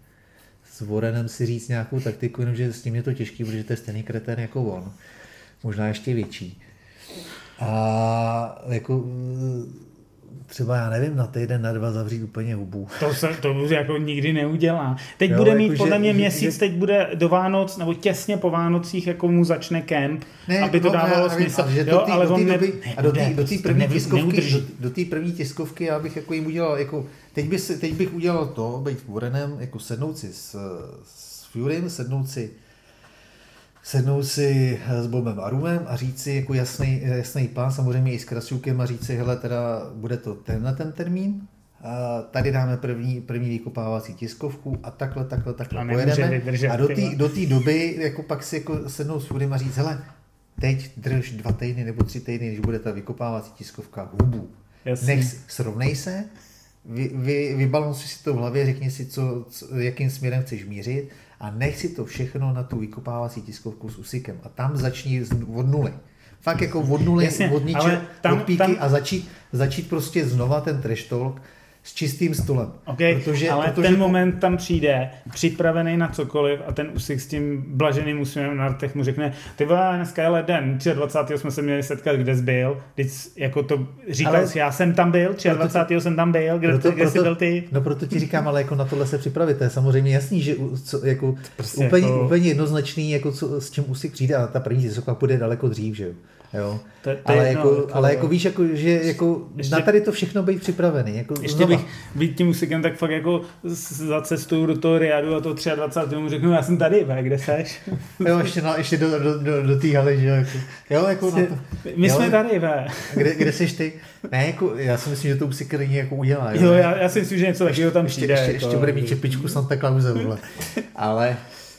Speaker 3: s Warrenem si říct nějakou taktiku, jenomže s tím je to těžký, protože to je stejný kretén jako on. Možná ještě větší. A jako třeba, já nevím, na týden, na dva zavřít úplně hubu.
Speaker 2: To se to už jako nikdy neudělá. Teď jo, bude mít jako, podle mě že, měsíc, že, teď bude do Vánoc, nebo těsně po Vánocích, jako mu začne kemp, ne, aby to no, dávalo nevím, smysl.
Speaker 3: Ale jo, ale on doby, ne, a do té do první tiskovky, do, do té první tiskovky já bych jako jim udělal, jako, teď, by, teď bych udělal to, být Warrenem, jako sednout si s, s Furym, sednout si sednout si eh, s Bobem Arumem a říct si jako jasný, jasný plán, samozřejmě i s Krasňukem a říct si, hele, teda bude to tenhle ten termín, a tady dáme první, první vykopávací tiskovku a takhle, takhle, takhle a pojedeme. Vydržet, a do té do doby jako pak si jako sednout s Fudem a říct, hele, teď drž dva týdny nebo tři týdny, když bude ta vykopávací tiskovka hubu. Nech, srovnej se, vy, vy, vybalancuj si to v hlavě, řekni si, co, co, jakým směrem chceš mířit a nech si to všechno na tu vykopávací tiskovku s Usikem a tam začni od nuly. Fakt jako od nuly, Jasně, od tam, od píky tam... a začít, začít prostě znova ten trash talk s čistým stolem.
Speaker 2: Okay, protože, ale protože ten moment tam přijde, připravený na cokoliv a ten usik s tím blaženým úsměvem na rtech mu řekne, ty vole, dneska je leden, 23. jsme se měli setkat, kde jsi byl, Teď jako to říkal ale, já jsem tam byl, 23. jsem tam byl, kde, proto, kde proto, jsi byl ty?
Speaker 3: No proto ti říkám, ale jako na tohle se připravit, to je samozřejmě jasný, že co, jako, prostě úplně, jako... úplně jednoznačný, jako co, s čím usik přijde a ta první tiskovka půjde daleko dřív, že jo. Jo. To, to ale, jedno, jako, ale jako víš, jako, že jako ještě, na tady to všechno být připravený. Jako
Speaker 2: ještě znova. bych být tím musikem tak fakt jako za cestou do toho Riadu a to 23. mu řeknu, já jsem tady, ve, kde seš?
Speaker 3: jo, ještě, na, ještě do, do, do, do té haly, že jako, jo, jako
Speaker 2: Jsi, to, My jo, jsme tady, ve.
Speaker 3: Kde, kde jsi ty? Ne, jako, já si myslím, že to není jako udělá.
Speaker 2: Jo, jo já, já, si myslím, že něco takového tam
Speaker 3: přijde. Ještě, ještě, jako, ještě bude mít čepičku Santa Clause. Ale,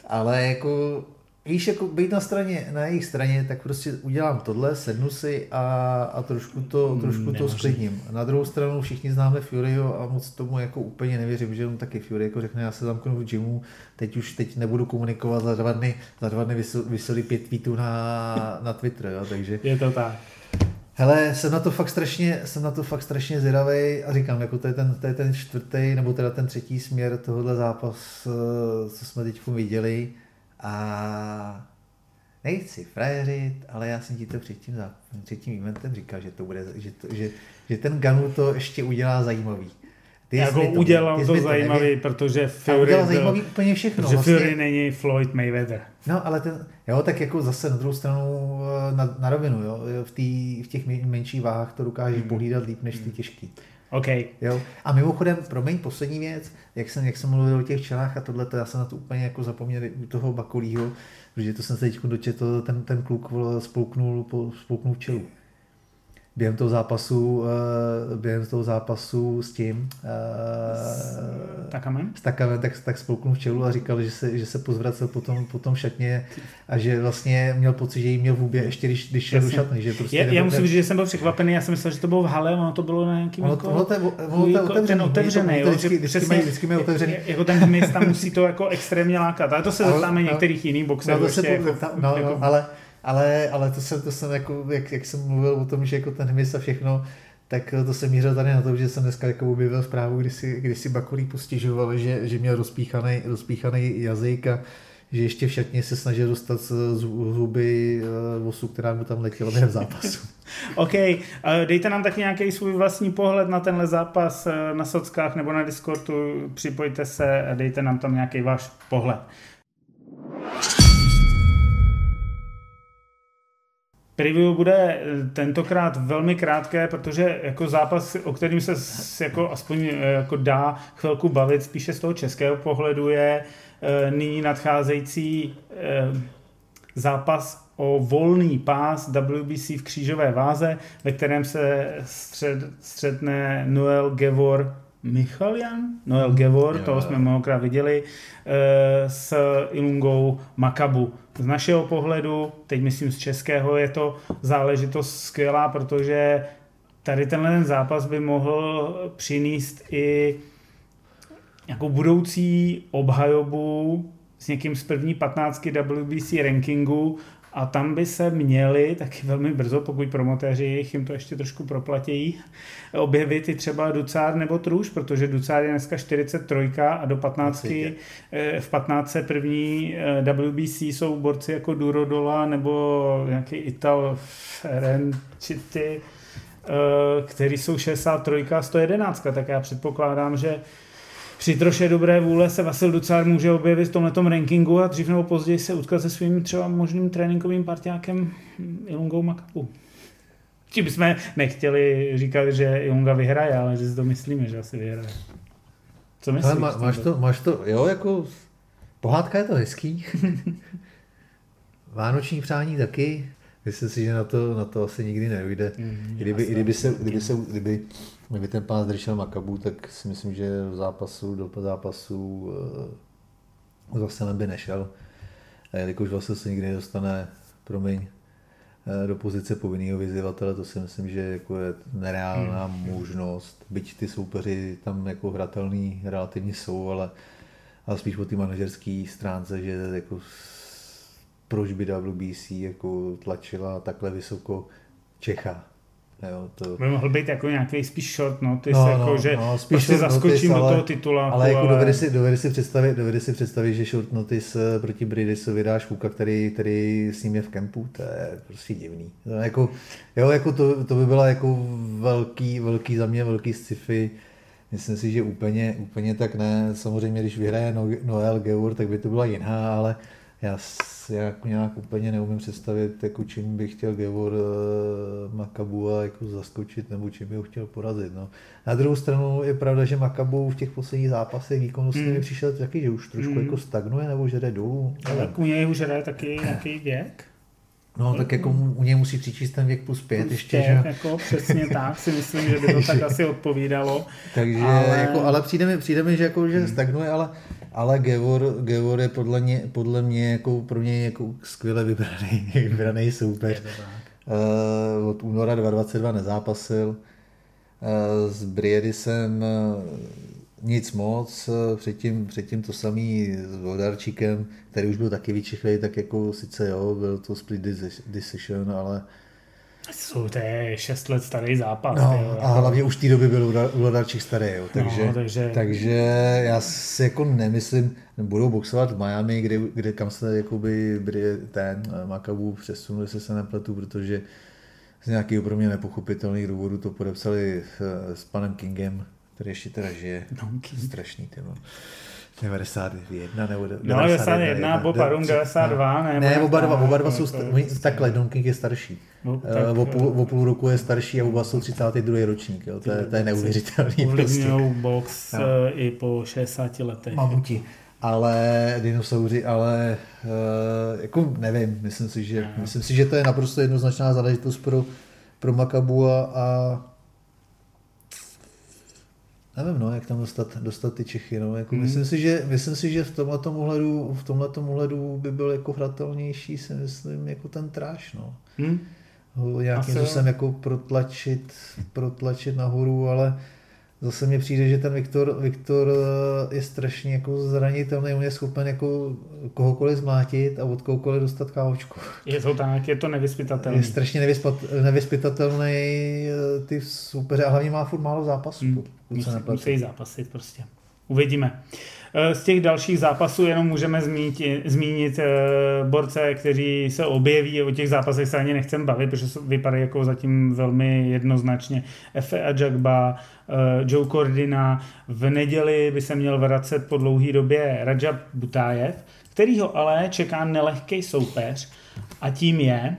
Speaker 3: ale jako víš, jako být na straně, na jejich straně, tak prostě udělám tohle, sednu si a, a trošku to, hmm, trošku to sklidním. Na druhou stranu všichni známe Furyho a moc tomu jako úplně nevěřím, že on taky Fury jako řekne, já se zamknu v gymu, teď už teď nebudu komunikovat za dva dny, za dva dny vysolí pět tweetů na, na Twitter, jo, takže...
Speaker 2: Je to tak.
Speaker 3: Hele, jsem na to fakt strašně, jsem na to fakt strašně zvědavý a říkám, jako to je ten, to je ten čtvrtý, nebo teda ten třetí směr tohohle zápas, eh, co jsme teď viděli. A nechci frajeřit, ale já jsem ti to před tím, před tím eventem říkal, že, to bude, že, to, že, že ten Ganu to ještě udělá zajímavý.
Speaker 2: Ty jako to, udělal to, to zajímavý, nevě... protože Fury
Speaker 3: udělal byl, zajímavý úplně všechno.
Speaker 2: Protože vlastně. Fury není Floyd Mayweather.
Speaker 3: No, ale ten, jo, tak jako zase na druhou stranu eh, na, na rovinu, jo, v, tý, v těch menších váhách to dokážeš hmm. pohlídat líp než ty hmm. těžký.
Speaker 2: Okay.
Speaker 3: Jo? A mimochodem, promiň, poslední věc, jak jsem, jak jsem mluvil o těch čelách a tohle, já jsem na to úplně jako zapomněl u toho Bakolího, protože to jsem se teď dočetl, ten, ten kluk spolknul, spolknul čelu během toho zápasu, uh, během toho zápasu s tím, uh,
Speaker 2: s Takamem,
Speaker 3: s Takamem tak, tak spolknul v čelu a říkal, že se, že se pozvracel potom, potom šatně a že vlastně měl pocit, že jí měl v hubě ještě, když, když šel do šatny. Že
Speaker 2: prostě já, já musím říct, že jsem byl překvapený, já jsem myslel, že to bylo v hale, ono to bylo na nějakým ono,
Speaker 3: jako, ono to, ono to otevřený, ten otevřený,
Speaker 2: jo, vždycky, vždycky, mají, vždycky mají otevřený. Jako ten hmyz tam musí to jako extrémně lákat, ale to se zeptáme no, některých jiných boxerů.
Speaker 3: No, se, jako, no, jako, ale, ale, ale to jsem, to jsem jako, jak, jak jsem mluvil o tom, že jako ten hmyz a všechno, tak to jsem mířil tady na to, že jsem dneska jako objevil zprávu, kdy si, kdy si Bakulí postižoval, že, že měl rozpíchaný, rozpíchaný jazyk a že ještě v šatně se snažil dostat z huby eh, vosu, která mu tam letěla během zápasu.
Speaker 2: OK, dejte nám taky nějaký svůj vlastní pohled na tenhle zápas eh, na sockách nebo na Discordu, připojte se a dejte nám tam nějaký váš pohled. Preview bude eh, tentokrát velmi krátké, protože jako zápas, o kterým se jako aspoň jako dá chvilku bavit, spíše z toho českého pohledu je Eh, nyní nadcházející eh, zápas o volný pás WBC v křížové váze, ve kterém se střed, střetne Noel Gevor Michalian, Noel Gevor, jo. toho jsme mnohokrát viděli, eh, s Ilungou Makabu. Z našeho pohledu, teď myslím z českého, je to záležitost skvělá, protože tady tenhle ten zápas by mohl přinést i nějakou budoucí obhajobu s někým z první 15 WBC rankingu a tam by se měli taky velmi brzo, pokud promotéři jim to ještě trošku proplatí, objevit i třeba Ducár nebo Truš, protože Ducár je dneska 43 a do 15 eh, v 15 první eh, WBC jsou borci jako Durodola nebo nějaký Ital Ferenciti, eh, který jsou 63 a 111, tak já předpokládám, že při troše dobré vůle se Vasil Ducár může objevit v tomhle rankingu a dřív nebo později se utkat se svým třeba možným tréninkovým partiákem Ilungou Makapu. Tím bychom nechtěli říkat, že Ilunga vyhraje, ale že si to myslíme, že asi vyhraje.
Speaker 3: Co myslíš? Ale má, máš, to, máš to, jo, jako pohádka je to hezký. Vánoční přání taky. Myslím si, že na to, na to asi nikdy neujde. Mm, kdyby, kdyby, se, kdyby, se, kdyby Kdyby ten pán zdržel Makabu, tak si myslím, že v zápasu, do zápasu uh, zase by nešel. A jelikož vlastně se nikdy nedostane, promiň, eh, do pozice povinného vyzývatele, to si myslím, že jako je nereálná hmm. možnost, byť ty soupeři tam jako hratelný relativně jsou, ale, ale spíš po té manažerské stránce, že jako proč by WBC jako tlačila takhle vysoko Čecha, Jo, to...
Speaker 2: By mohl být jako nějaký spíš short notice, no, jako, no, že no, spíš prostě zaskočím notice, do toho tituláku.
Speaker 3: Ale jako ale... Dovede, si, dovede, si představit, dovede si představit, že short notice eh, proti Bridisu vydáš Kuka, který, který s ním je v kempu, to je prostě divný. To, jako, jo, jako to, to by byla jako velký, velký za mě, velký sci-fi. Myslím si, že úplně, úplně tak ne. Samozřejmě, když vyhraje Noel Geur, tak by to byla jiná, ale já si jako nějak úplně neumím představit, jako čím bych chtěl Gevor eh, Makabu a jako zaskočit, nebo čím bych ho chtěl porazit. No. Na druhou stranu je pravda, že Makabu v těch posledních zápasech výkonnostně mm. mi přišel taky, že už trošku mm. jako stagnuje, nebo že jde dolů.
Speaker 2: Ale u něj už jde taky nějaký věk?
Speaker 3: No, tak jako u něj musí přičíst ten věk plus pět plus ještě,
Speaker 2: pět, že? Jako přesně tak, si myslím, že by to tak asi odpovídalo.
Speaker 3: Takže, ale, jako, ale přijde mi, přijde mi, že, jako, že hmm. stagnuje, ale ale Gevor, Gevor je podle mě, podle mě jako pro mě jako skvěle vybraný, vybraný soupeř. Uh, od února 2022 nezápasil. Uh, s Briedisem uh, nic moc, předtím, předtím to samý s Vodarčíkem, který už byl taky vyčichlej, tak jako sice jo, byl to split decision, ale
Speaker 2: jsou to je 6 let starý zápas.
Speaker 3: No, jo, a jako... hlavně už v té doby byl Vladarčík starý, jo, takže, no, takže... takže já si jako nemyslím, budou boxovat v Miami, kde, kde kam se jakoby ten eh, Makabu přesunul, jestli se nepletu, protože z nějakého pro mě nepochopitelných důvodů to podepsali s, s panem Kingem, který ještě teda žije. No, King. Strašný, ty 91 nebo 91.
Speaker 2: No, 91, Bob Arum 92,
Speaker 3: ne? Ne, oba dva, oba dva jsou, st- takhle, Don King je starší. No, tak, uh, o, půl, o půl roku je starší a oba jsou 32. ročník, jo. To, je, to je neuvěřitelný.
Speaker 2: Ovlivňují prostě. box no. i po 60 letech.
Speaker 3: Mamuti. Ale dinosauři, ale uh, jako nevím, myslím si, že, no. myslím si, že to je naprosto jednoznačná záležitost pro, pro Makabu a, a nevím, no, jak tam dostat, dostat ty Čechy. No. Jako hmm. myslím, si, že, myslím si, že v tomhle ohledu, v tomhletom ohledu by byl jako hratelnější, si myslím, jako ten tráš. No. Hmm. Ho nějakým způsobem jako protlačit, protlačit nahoru, ale zase mně přijde, že ten Viktor, Viktor eh, je strašně jako zranitelný, on je schopen jako kohokoliv zmlátit a od kohokoliv dostat kávočku.
Speaker 2: Je to tak, je to nevyspytatelný.
Speaker 3: Je strašně nevyspytatelný eh, ty soupeře a hlavně má furt málo zápasů. Hmm.
Speaker 2: Musí, musí zápasit prostě. Uvidíme. Eh, z těch dalších zápasů jenom můžeme zmínit, zmínit borce, kteří se objeví, o těch zápasech se ani nechcem bavit, protože vypadají jako zatím velmi jednoznačně. Efe Ajagba, Joe Cordina, v neděli by se měl vracet po dlouhé době Rajab Butajev, kterýho ale čeká nelehký soupeř a tím je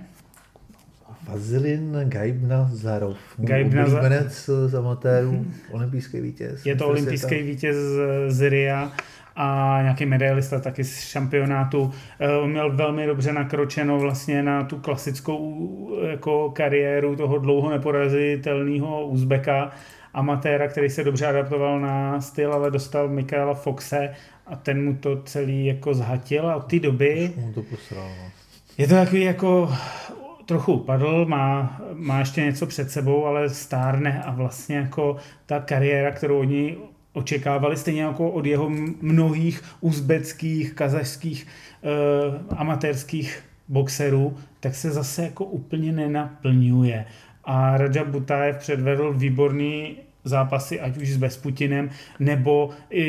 Speaker 3: Vazilin Gaibnazarov.
Speaker 2: Gaibnazarov.
Speaker 3: z amatérů, olympijský vítěz.
Speaker 2: Je to olympijský vítěz z Ria a nějaký medailista taky z šampionátu. Eh, on měl velmi dobře nakročeno vlastně na tu klasickou jako kariéru toho dlouho neporazitelného Uzbeka, amatéra, který se dobře adaptoval na styl, ale dostal Michaela Foxe a ten mu to celý jako zhatil a od té doby...
Speaker 3: Mu to posral, no.
Speaker 2: Je to takový jako trochu upadl, má, má ještě něco před sebou, ale stárne a vlastně jako ta kariéra, kterou oni očekávali, stejně jako od jeho mnohých uzbeckých, kazašských, eh, amatérských boxerů, tak se zase jako úplně nenaplňuje. A Rajab Butajev předvedl výborný zápasy, ať už s Bezputinem, nebo i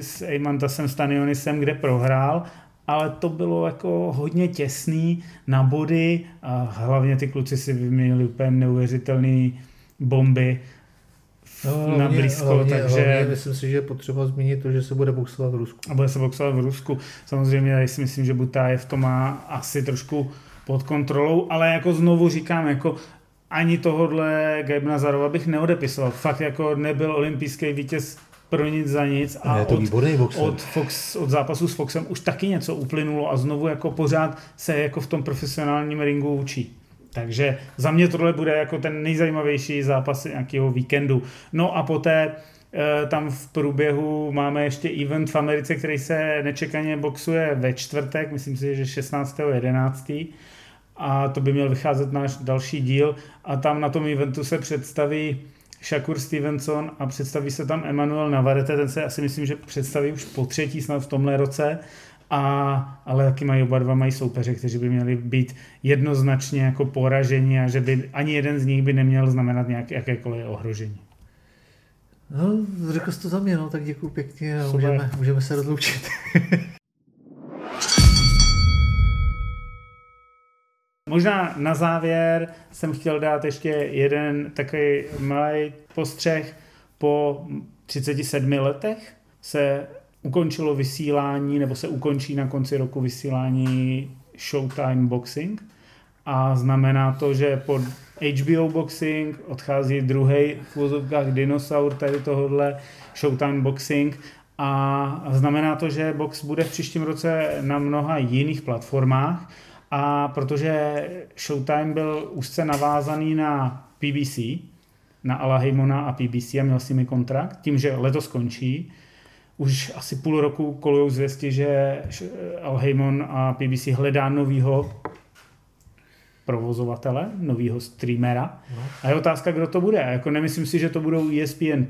Speaker 2: s Eymantasem Stanionisem, kde prohrál, ale to bylo jako hodně těsný na body a hlavně ty kluci si vyměnili úplně neuvěřitelné bomby no, na blízko, hlavně, takže... Hlavně
Speaker 3: myslím si, že je potřeba zmínit to, že se bude boxovat v Rusku.
Speaker 2: A bude se boxovat v Rusku. Samozřejmě já si myslím, že Butájev to má asi trošku pod kontrolou, ale jako znovu říkám, jako ani tohohle Gabe Nazarova bych neodepisoval. Fakt jako nebyl olympijský vítěz pro nic za nic
Speaker 3: a je to od,
Speaker 2: od, Fox, od zápasu s Foxem už taky něco uplynulo a znovu jako pořád se jako v tom profesionálním ringu učí. Takže za mě tohle bude jako ten nejzajímavější zápas nějakého víkendu. No a poté eh, tam v průběhu máme ještě event v Americe, který se nečekaně boxuje ve čtvrtek, myslím si, že 16.11. A to by měl vycházet náš další díl. A tam na tom eventu se představí Shakur Stevenson a představí se tam Emmanuel Navarrete, ten se asi myslím, že představí už po třetí snad v tomhle roce, a, ale taky mají oba dva mají soupeře, kteří by měli být jednoznačně jako poraženi a že by ani jeden z nich by neměl znamenat nějak, jakékoliv ohrožení.
Speaker 3: No, řekl jsi to za mě, no, tak děkuji pěkně a můžeme, můžeme se rozloučit.
Speaker 2: Možná na závěr jsem chtěl dát ještě jeden takový malý postřeh. Po 37 letech se ukončilo vysílání, nebo se ukončí na konci roku vysílání Showtime Boxing. A znamená to, že pod HBO Boxing odchází druhý v úzovkách dinosaur tady tohohle Showtime Boxing. A znamená to, že box bude v příštím roce na mnoha jiných platformách a protože Showtime byl úzce navázaný na PBC, na Alahimona a PBC a měl s nimi kontrakt, tím, že letos skončí, už asi půl roku kolují zvěsti, že Al Heyman a PBC hledá novýho provozovatele, novýho streamera. No. A je otázka, kdo to bude. A jako nemyslím si, že to budou ESPN+,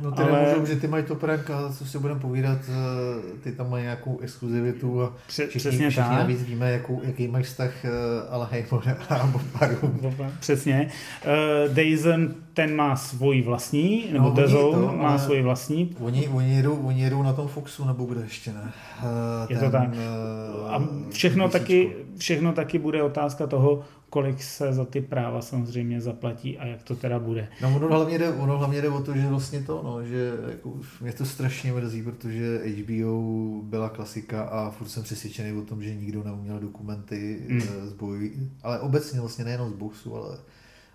Speaker 3: No ty ale... nemůžou, že ty mají to prank a co si budeme povídat, eh, ty tam mají nějakou exkluzivitu a
Speaker 2: Pře- všichni, přesně
Speaker 3: všichni tak. navíc víme, jakou, jaký máš vztah uh, ale Heymona a Bobaru.
Speaker 2: Přesně. Uh, Dazen ten má svůj vlastní, nebo no, Dazone má svůj vlastní.
Speaker 3: Oni, oni, jedou, oni jedou na tom Foxu, nebo kde ještě ne.
Speaker 2: Uh, je ten, to tak. A všechno taky, všechno taky bude otázka toho, kolik se za ty práva samozřejmě zaplatí a jak to teda bude.
Speaker 3: No ono hlavně jde, ono hlavně jde o to, že vlastně to, no, že jako, mě to strašně mrzí, protože HBO byla klasika a furt jsem přesvědčený o tom, že nikdo neuměl dokumenty mm. z bojí, ale obecně vlastně nejenom z boxu, ale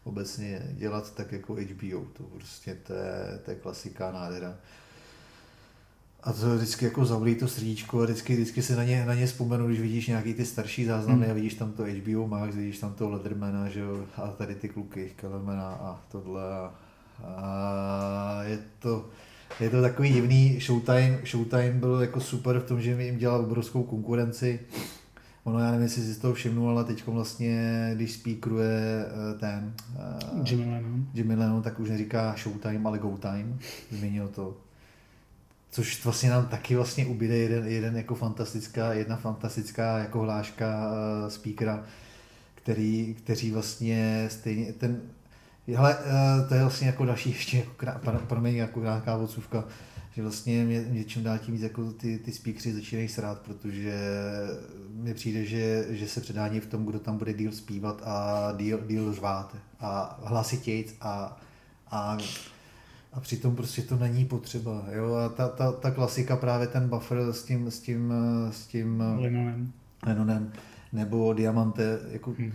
Speaker 3: obecně dělat tak jako HBO, to prostě to je, to je klasika nádhera. A to vždycky jako zavlí to srdíčko a vždycky, vždycky se na ně, na ně vzpomenu, když vidíš nějaký ty starší záznamy hmm. a vidíš tam to HBO Max, vidíš tam to Ledermana, že jo, a tady ty kluky, Kellermana a tohle a, a je to, je to takový divný, Showtime, Showtime byl jako super v tom, že mi jim dělal obrovskou konkurenci. Ono, já nevím, jestli si z toho všimnu, ale teď vlastně, když speakeruje eh, ten
Speaker 2: uh, Jimmy Lennon.
Speaker 3: Jimmy Lennon, tak už neříká Showtime, ale Go Time. Změnil to což vlastně nám taky vlastně ubyde jeden, jeden jako fantastická, jedna fantastická jako hláška uh, speakera, který, který vlastně stejně, ten, hele, uh, to je vlastně jako další ještě, jako krá, promiň, jako krátká odsuvka, že vlastně mě, mě čím dál tím víc jako ty, ty speakery začínají srát, protože mi přijde, že, že se předání v tom, kdo tam bude díl zpívat a díl, díl řvát a hlasitějc a, a a přitom prostě to není potřeba. Jo? A ta, ta, ta klasika právě ten buffer s tím, s tím, s tím
Speaker 2: Linonem.
Speaker 3: Linonem nebo diamante, jako hmm.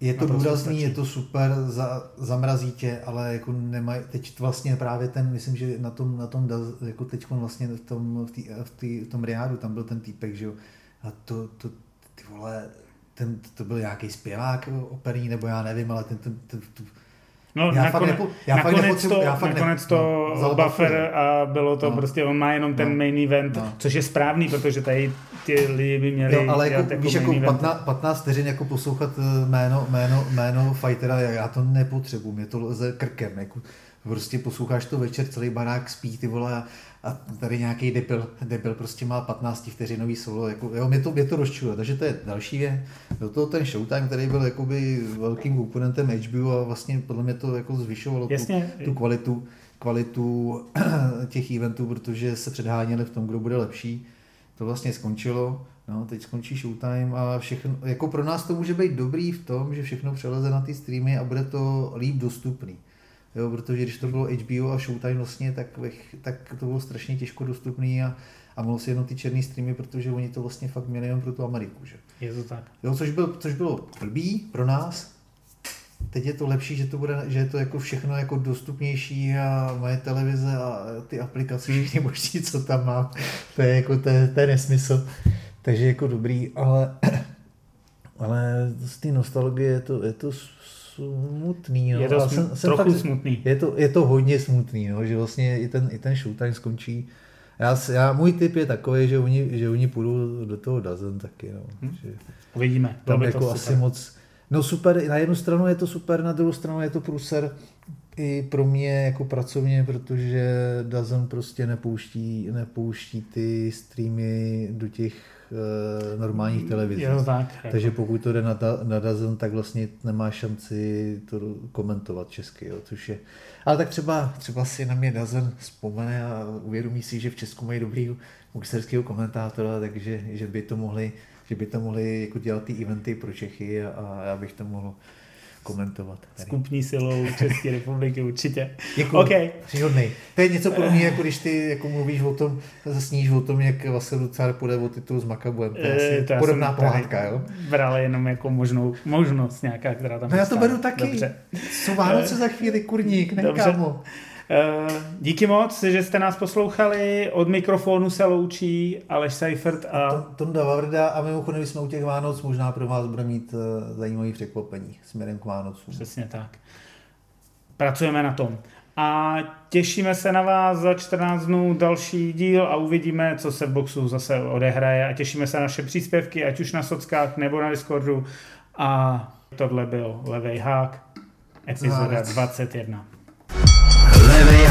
Speaker 3: Je to důrazný, je to super, za, zamrazí tě, ale jako nemaj, teď vlastně právě ten, myslím, že na tom, na tom jako teď vlastně v tom, v, tý, v, tý, v tom Riádu, tam byl ten týpek, že jo, a to, to, ty vole, ten, to byl nějaký zpěvák operní, nebo já nevím, ale ten, ten, ten, ten
Speaker 2: No, já nakonec, fakt nepo, já nakonec, fakt to, já fakt nakonec ne, to no, buffer a bylo to no, prostě, on má jenom ten no, main event, no. což je správný, protože tady ty lidi by měli jo,
Speaker 3: ale jako, jako víš, jako 15, 15 vteřin jako poslouchat eh, jméno, jméno, jméno fightera, já to nepotřebuji, mě to lze krkem, jako, prostě posloucháš to večer, celý barák spí, ty vole, a tady nějaký debil, debil prostě má 15 vteřinový solo, jako, jo, mě to, mě to rozčiluje, takže to je další věc. Do toho ten Showtime, který byl jakoby velkým oponentem HBO a vlastně podle mě to jako zvyšovalo Jasně. tu, tu kvalitu, kvalitu těch eventů, protože se předháněli v tom, kdo bude lepší. To vlastně skončilo, no, teď skončí Showtime a všechno, jako pro nás to může být dobrý v tom, že všechno přeleze na ty streamy a bude to líp dostupný. Jo, protože když to bylo HBO a Showtime vlastně, tak, tak to bylo strašně těžko dostupný a, a mohlo si jenom ty černý streamy, protože oni to vlastně fakt měli jenom pro tu Ameriku. Že?
Speaker 2: Je to tak.
Speaker 3: Jo, což, byl, což bylo blbý pro nás, teď je to lepší, že to bude, že je to jako všechno jako dostupnější a moje televize a ty aplikace, všechny možný, co tam mám, to je jako, to je, to je nesmysl. Takže jako dobrý, ale, ale z té nostalgie je to, je to smutný.
Speaker 2: No. Je to jsem, jsem trochu fakt, smutný.
Speaker 3: Je to, je to hodně smutný, no, že vlastně i ten, i ten showtime skončí. Já, já, můj tip je takový, že oni, že oni půjdou do toho Dazen taky. No, hmm. že
Speaker 2: Uvidíme.
Speaker 3: Tam jako to asi moc... No super, na jednu stranu je to super, na druhou stranu je to průser i pro mě jako pracovně, protože Dazen prostě nepouští, nepouští ty streamy do těch normálních televizí.
Speaker 2: Jo, tak,
Speaker 3: Takže pokud to jde na, na Dazen, tak vlastně nemá šanci to komentovat česky, jo, což je... Ale tak třeba, třeba si na mě Dazen vzpomene a uvědomí si, že v Česku mají dobrý boxerského komentátora, takže že by to mohli, že by to mohli jako dělat ty eventy pro Čechy a, a já bych to mohl komentovat.
Speaker 2: Tady. Skupní silou České republiky určitě.
Speaker 3: Děkuji, okay. příhodný. To je něco podobného, jako když ty jako mluvíš o tom, sníš o tom, jak Vasil Ducar půjde o titul s Makabuem. To je asi to podobná pohádka, jo?
Speaker 2: Bral jenom jako možnou, možnost nějaká, která tam
Speaker 3: No já to beru taky. Dobře. Jsou Vánoce za chvíli, kurník, ne Dobře. Kámo.
Speaker 2: Eh, díky moc, že jste nás poslouchali. Od mikrofonu se loučí Aleš Seifert a...
Speaker 3: Tonda Vavrda a mimochodem jsme u těch Vánoc, možná pro vás bude mít eh, zajímavý překvapení směrem k Vánocům.
Speaker 2: Přesně tak. Pracujeme na tom. A těšíme se na vás za 14 dnů další díl a uvidíme, co se v boxu zase odehraje. A těšíme se na naše příspěvky, ať už na sockách nebo na Discordu. A tohle byl Levej hák, epizoda 21. Every